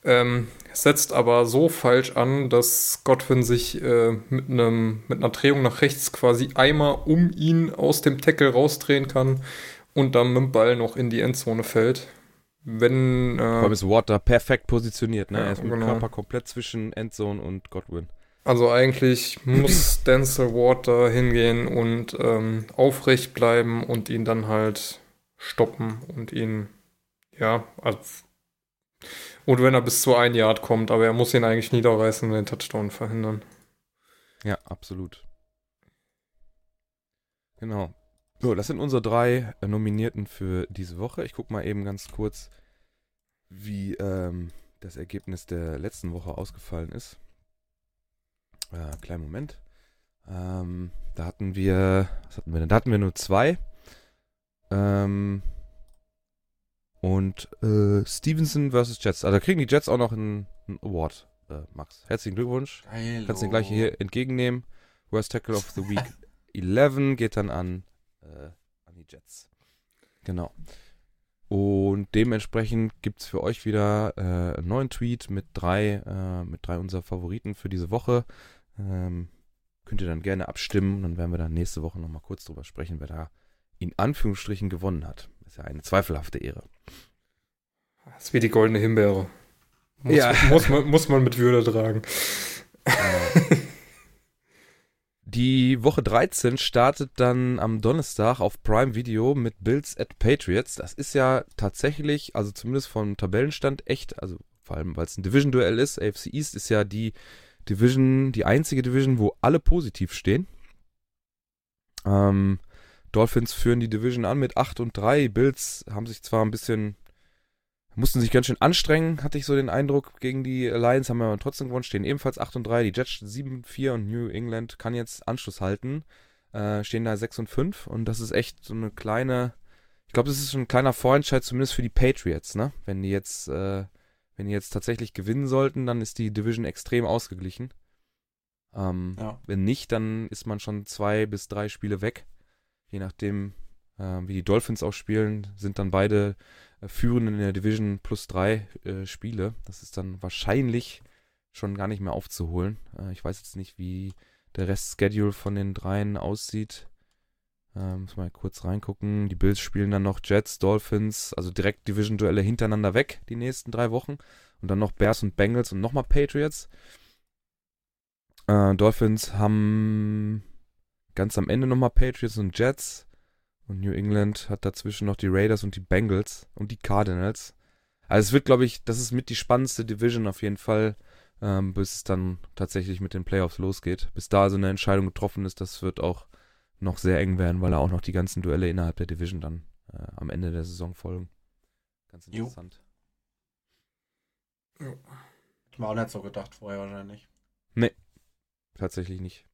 Speaker 3: ähm, setzt aber so falsch an, dass Godwin sich äh, mit, einem, mit einer Drehung nach rechts quasi einmal um ihn aus dem Tackle rausdrehen kann und dann mit dem Ball noch in die Endzone fällt. Wenn.
Speaker 2: Vor
Speaker 3: Äh,
Speaker 2: ist Watt da perfekt positioniert, ne?
Speaker 3: Ja,
Speaker 2: er ist mit
Speaker 3: genau.
Speaker 2: Körper komplett zwischen Endzone und Godwin.
Speaker 3: also eigentlich muss (clears throat) Denzel da hingehen und ähm, aufrecht bleiben und ihn dann halt stoppen und ihn. Ja, also. Und wenn er bis zu ein Yard kommt, aber er muss ihn eigentlich niederreißen und den Touchdown verhindern.
Speaker 2: Ja, absolut. Genau. So, das sind unsere drei äh, Nominierten für diese Woche. Ich gucke mal eben ganz kurz, wie ähm, das Ergebnis der letzten Woche ausgefallen ist. Äh, kleinen Moment. Ähm, da hatten wir, was hatten wir denn? Da hatten wir nur zwei. Ähm, und äh, Stevenson versus Jets. Also da kriegen die Jets auch noch einen, einen Award, äh, Max. Herzlichen Glückwunsch.
Speaker 4: Geil.
Speaker 2: Kannst den gleich hier entgegennehmen. Worst Tackle of the Week (laughs) 11 geht dann an, äh, an die Jets. Genau. Und dementsprechend gibt es für euch wieder äh, einen neuen Tweet mit drei, äh, mit drei unserer Favoriten für diese Woche. Ähm, könnt ihr dann gerne abstimmen. Dann werden wir dann nächste Woche nochmal kurz drüber sprechen, wer da in Anführungsstrichen gewonnen hat. Ist ja eine zweifelhafte Ehre.
Speaker 3: Das ist wie die goldene Himbeere. Muss,
Speaker 2: Ja. (laughs)
Speaker 3: muss, man, muss man mit Würde tragen.
Speaker 2: Die Woche 13 startet dann am Donnerstag auf Prime Video mit Bills at Patriots. Das ist ja tatsächlich, also zumindest vom Tabellenstand echt, also vor allem weil es ein Division-Duell ist. AFC East ist ja die Division, die einzige Division, wo alle positiv stehen. Ähm, Dolphins führen die Division an mit 8 und 3. Bills haben sich zwar ein bisschen, mussten sich ganz schön anstrengen, hatte ich so den Eindruck, gegen die Lions, haben aber trotzdem gewonnen, stehen ebenfalls 8 und 3. Die Jets 7 und 4 und New England kann jetzt Anschluss halten, äh, stehen da 6 und 5 und das ist echt so eine kleine, ich glaube, das ist schon ein kleiner Vorentscheid, zumindest für die Patriots, ne? Wenn die jetzt, äh, wenn die jetzt tatsächlich gewinnen sollten, dann ist die Division extrem ausgeglichen. Ähm,
Speaker 4: Ja.
Speaker 2: wenn nicht, dann ist man schon zwei bis drei Spiele weg. Je nachdem, äh, wie die Dolphins auch spielen, sind dann beide äh, Führenden in der Division plus drei äh, Spiele. Das ist dann wahrscheinlich schon gar nicht mehr aufzuholen. Äh, ich weiß jetzt nicht, wie der Rest-Schedule von den dreien aussieht. Ähm, muss mal kurz reingucken. Die Bills spielen dann noch Jets, Dolphins, also direkt Division-Duelle hintereinander weg die nächsten drei Wochen. Und dann noch Bears und Bengals und nochmal Patriots. Äh, Dolphins haben ganz am Ende nochmal Patriots und Jets. Und New England hat dazwischen noch die Raiders und die Bengals und die Cardinals. Also es wird, glaube ich, das ist mit die spannendste Division auf jeden Fall, ähm, bis es dann tatsächlich mit den Playoffs losgeht. Bis da so eine Entscheidung getroffen ist, das wird auch noch sehr eng werden, weil da auch noch die ganzen Duelle innerhalb der Division dann äh, am Ende der Saison folgen. Ganz
Speaker 4: Jo.
Speaker 2: interessant.
Speaker 4: Hätte man auch nicht so gedacht vorher wahrscheinlich.
Speaker 2: Tatsächlich nicht.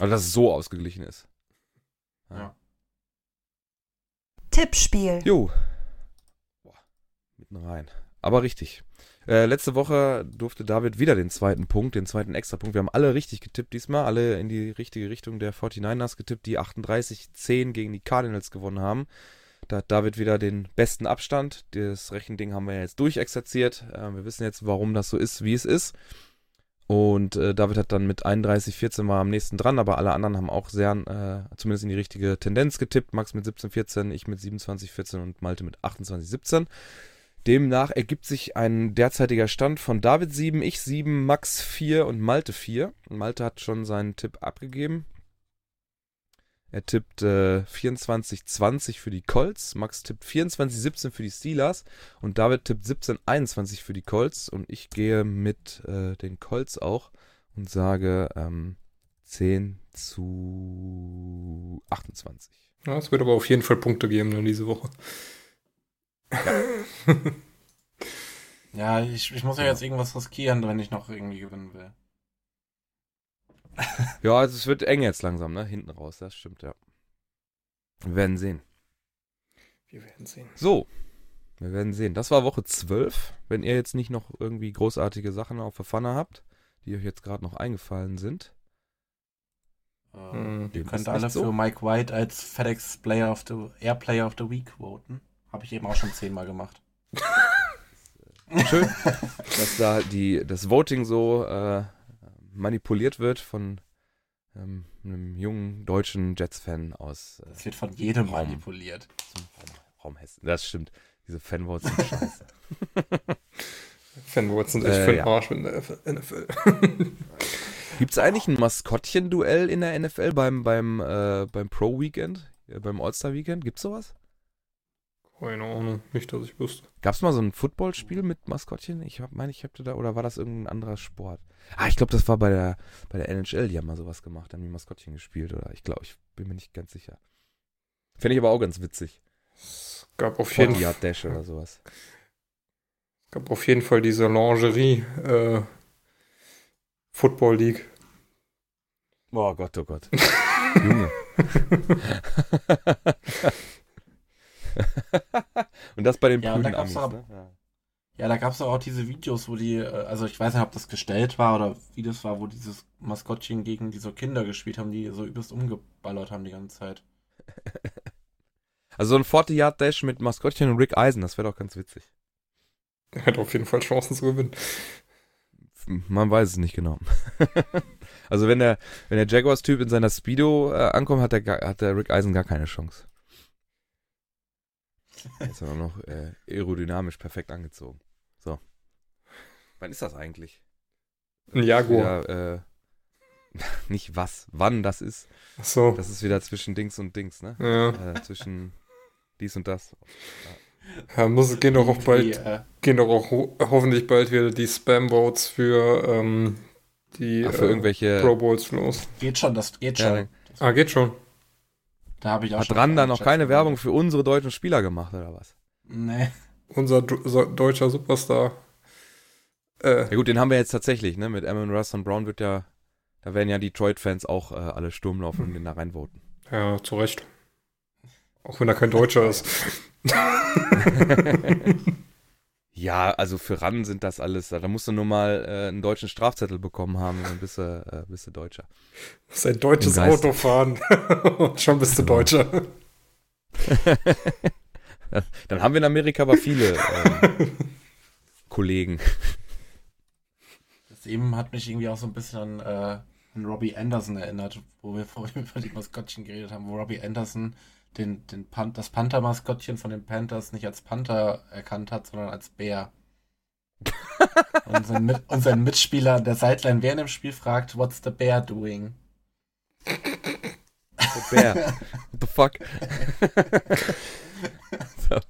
Speaker 2: Also, dass es so ausgeglichen ist.
Speaker 4: Ja.
Speaker 1: Tippspiel.
Speaker 2: Jo. Boah, mitten rein. Aber richtig. Äh, letzte Woche durfte David wieder den zweiten Punkt, den zweiten Extrapunkt. Wir haben alle richtig getippt diesmal, alle in die richtige Richtung der 49ers getippt, die 38-10 gegen die Cardinals gewonnen haben. Da hat David wieder den besten Abstand. Das Rechending haben wir ja jetzt durchexerziert. Äh, wir wissen jetzt, warum das so ist, wie es ist. Und äh, David hat dann mit 31-14 mal am nächsten dran, aber alle anderen haben auch sehr, äh, zumindest in die richtige Tendenz getippt. Max mit 17-14, ich mit 27-14 und Malte mit 28-17. Demnach ergibt sich ein derzeitiger Stand von David 7, ich 7, Max 4 und Malte 4. Malte hat schon seinen Tipp abgegeben. Er tippt äh, 24-20 für die Colts, Max tippt 24-17 für die Steelers und David tippt 17-21 für die Colts und ich gehe mit äh, den Colts auch und sage ähm, 10 zu 28.
Speaker 3: Ja, es wird aber auf jeden Fall Punkte geben dann diese Woche. (laughs)
Speaker 4: Ja, ich, ich muss ja jetzt irgendwas riskieren, wenn ich noch irgendwie gewinnen will. (laughs)
Speaker 2: Ja, also es wird eng jetzt langsam, ne? Hinten raus, das stimmt, ja. Wir werden sehen.
Speaker 3: Wir werden sehen.
Speaker 2: So, wir werden sehen. Das war Woche 12. Wenn ihr jetzt nicht noch irgendwie großartige Sachen auf der Pfanne habt, die euch jetzt gerade noch eingefallen sind.
Speaker 4: Äh,
Speaker 3: Hm,
Speaker 4: ihr könnt alle
Speaker 2: so.
Speaker 4: für Mike White als FedEx Player of the Air Player of the Week voten. Habe ich eben auch schon zehnmal gemacht. (laughs)
Speaker 2: schön, dass da die, das Voting so äh, manipuliert wird von ähm, einem jungen deutschen Jets-Fan aus äh,
Speaker 4: Das wird von jedem
Speaker 2: Raum.
Speaker 4: manipuliert.
Speaker 2: Raum, Raum Hessen. Das stimmt. Diese Fanvotes sind (laughs) scheiße.
Speaker 3: Fanboys sind echt
Speaker 2: Äh,
Speaker 3: für den
Speaker 2: ja.
Speaker 3: Arsch mit der NFL. (laughs)
Speaker 2: Gibt es eigentlich ein Maskottchen-Duell in der NFL beim, beim, äh, beim Pro-Weekend? Äh, beim All-Star-Weekend? Gibt's sowas?
Speaker 3: Keine Ahnung, nicht, dass ich wüsste.
Speaker 2: Gab es mal so ein Footballspiel mit Maskottchen? Ich hab, meine, ich hatte da, oder war das irgendein anderer Sport? Ah, ich glaube, das war bei der, bei der NHL, die haben mal sowas gemacht, haben die Maskottchen gespielt, oder ich glaube, ich bin mir nicht ganz sicher. Fände ich aber auch ganz witzig.
Speaker 3: Es gab auf jeden,
Speaker 2: 40 Yard Dash oder sowas.
Speaker 3: gab auf jeden Fall diese Lingerie äh, Football League.
Speaker 2: Oh Gott, oh Gott. (laughs) Junge. (laughs) (laughs) Und das bei den
Speaker 4: Ja, da
Speaker 2: Amis,
Speaker 4: doch-
Speaker 2: ne? Ja.
Speaker 4: Ja, da gab es auch diese Videos, wo die, äh, also ich weiß nicht, ob das gestellt war oder wie das war, wo dieses Maskottchen gegen diese Kinder gespielt haben, die so übelst umgeballert haben die ganze Zeit. (laughs)
Speaker 2: Also so ein 40 Yard Dash mit Maskottchen und Rick Eisen, das wäre doch ganz witzig.
Speaker 3: Er hat auf jeden Fall Chancen zu gewinnen.
Speaker 2: Man weiß es nicht genau. (laughs) also wenn der, wenn der Jaguars-Typ in seiner Speedo äh, ankommt, hat der, hat der Rick Eisen gar keine Chance. Er ist ja auch noch äh, aerodynamisch perfekt angezogen. So. Wann ist das eigentlich?
Speaker 3: Ein Jaguar.
Speaker 2: Wieder, äh, (laughs) nicht was, wann das ist.
Speaker 3: Achso.
Speaker 2: Das ist wieder zwischen Dings und Dings, ne?
Speaker 3: Ja.
Speaker 2: Äh, zwischen dies und das.
Speaker 3: ja muss, gehen doch auch bald,
Speaker 4: äh,
Speaker 3: gehen doch auch ho hoffentlich bald wieder die Spam-Votes für die die
Speaker 2: Ach, für
Speaker 3: äh,
Speaker 2: irgendwelche.
Speaker 3: Pro Bowls los.
Speaker 4: Geht schon, das geht
Speaker 2: Ja,
Speaker 4: schon.
Speaker 2: dann-
Speaker 3: Ah, geht schon.
Speaker 4: Da habe ich auch
Speaker 2: Hat Randa
Speaker 4: einen
Speaker 2: noch keine
Speaker 4: gemacht.
Speaker 2: Werbung für unsere deutschen Spieler gemacht, oder was?
Speaker 4: Nee.
Speaker 3: Unser deutscher Superstar. Äh,
Speaker 2: Ja gut, den haben wir jetzt tatsächlich, ne? Mit Amon Russ und Brown wird ja, da werden ja Detroit-Fans auch äh, alle Sturm laufen und den da reinvoten.
Speaker 3: ja, zu Recht. Auch wenn er kein Deutscher (laughs) ist. (laughs)
Speaker 2: ja, also für RAN sind das alles, da musst du nur mal äh, einen deutschen Strafzettel bekommen haben, dann bist du, äh, bist du Deutscher.
Speaker 3: Sein deutsches
Speaker 2: Im Geist.
Speaker 3: Auto fahren. (laughs) Und schon bist du
Speaker 2: Genau.
Speaker 3: Deutscher. (laughs)
Speaker 2: Dann haben wir in Amerika aber viele äh, (laughs) Kollegen.
Speaker 4: Das eben hat mich irgendwie auch so ein bisschen an, äh, an Robbie Anderson erinnert, wo wir vorhin über die Maskottchen geredet haben, wo Robbie Anderson den, den Pan das Panther-Maskottchen von den Panthers nicht als Panther erkannt hat, sondern als Bär. (laughs) und, sein Mit und sein Mitspieler an der Seitline während dem Spiel fragt, what's the bear doing?
Speaker 2: Der Bär. What the fuck? (laughs) so.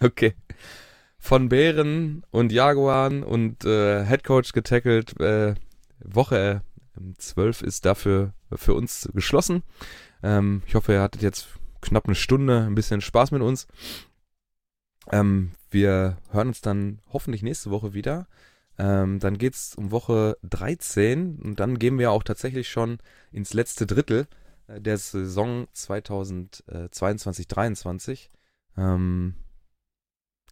Speaker 2: Okay. Von Bären und Jaguaren und äh, Headcoach getackelt. Äh, Woche äh, 12 ist dafür für uns geschlossen. Ähm, ich hoffe, ihr hattet jetzt knapp eine Stunde ein bisschen Spaß mit uns. Ähm, wir hören uns dann hoffentlich nächste Woche wieder. Ähm, dann geht's um Woche 13 und dann gehen wir auch tatsächlich schon ins letzte Drittel äh, der Saison 2022-23. Ähm,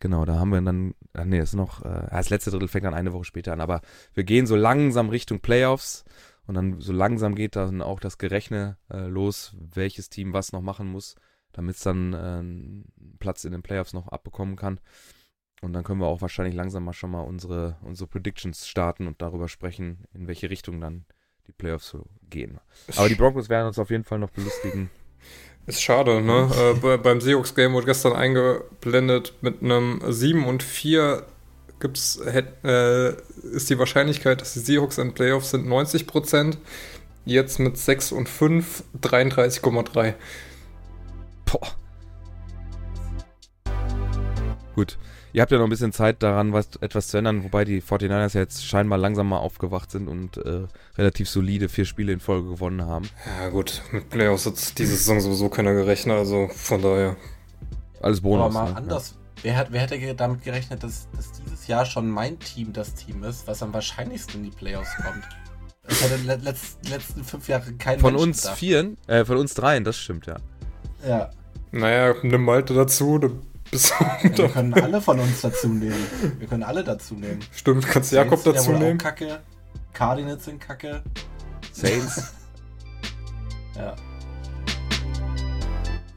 Speaker 2: genau, da haben wir dann, ach nee, ist noch, äh, das letzte Drittel fängt dann eine Woche später an, aber wir gehen so langsam Richtung Playoffs und dann so langsam geht dann auch das Gerechne äh, los, welches Team was noch machen muss, damit es dann äh, Platz in den Playoffs noch abbekommen kann. Und dann können wir auch wahrscheinlich langsam mal schon mal unsere, unsere Predictions starten und darüber sprechen, in welche Richtung dann die Playoffs so gehen. Aber die Broncos werden uns auf jeden Fall noch belustigen.
Speaker 3: Ist schade, ne? äh, bei, beim Seahawks-Game wurde gestern eingeblendet mit einem 7 und 4 gibt's, hätt, äh, ist die Wahrscheinlichkeit, dass die Seahawks in Playoffs sind 90%. Jetzt mit 6 und 5 33,3.
Speaker 2: Boah. Gut. Ihr habt ja noch ein bisschen Zeit daran, was, etwas zu ändern, wobei die 49ers ja jetzt scheinbar langsam mal aufgewacht sind und äh, relativ solide vier Spiele in Folge gewonnen haben.
Speaker 3: Ja, gut, mit Playoffs hat diese Saison sowieso keiner gerechnet, also von daher.
Speaker 2: Alles Bonus.
Speaker 4: Aber mal
Speaker 2: ne?
Speaker 4: anders. Wer, hat, wer hätte damit gerechnet, dass, dass dieses Jahr schon mein Team das Team ist, was am wahrscheinlichsten in die Playoffs kommt? Das le letz, die letzten fünf Jahre kein
Speaker 2: Ja. Von
Speaker 4: Mensch
Speaker 2: uns
Speaker 4: gedacht.
Speaker 2: vieren, äh, von uns dreien, das stimmt, ja.
Speaker 4: Ja.
Speaker 3: Naja, nimm Malte dazu, dann bist
Speaker 4: Wir
Speaker 3: du.
Speaker 4: können alle von uns dazu nehmen. Wir können alle dazu nehmen.
Speaker 3: Stimmt, kannst Jakob
Speaker 4: Saints sind ja
Speaker 3: dazu nehmen.
Speaker 4: Kacke. Cardinals sind kacke.
Speaker 2: Saints. (laughs)
Speaker 4: Ja.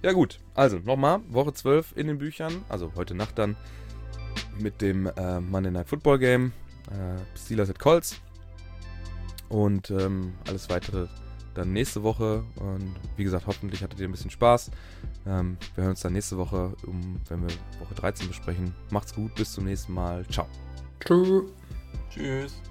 Speaker 2: ja gut, also nochmal, Woche 12 in den Büchern, also heute Nacht dann. mit dem äh, Monday Night Football Game. Äh, Steelers at Colts. Und ähm, alles weitere dann nächste Woche. Und wie gesagt, hoffentlich hattet ihr ein bisschen Spaß. Ähm, wir hören uns dann nächste Woche, um, wenn wir Woche 13 besprechen. Macht's gut, bis zum nächsten Mal. Ciao.
Speaker 3: Tschüss.
Speaker 4: Tschüss.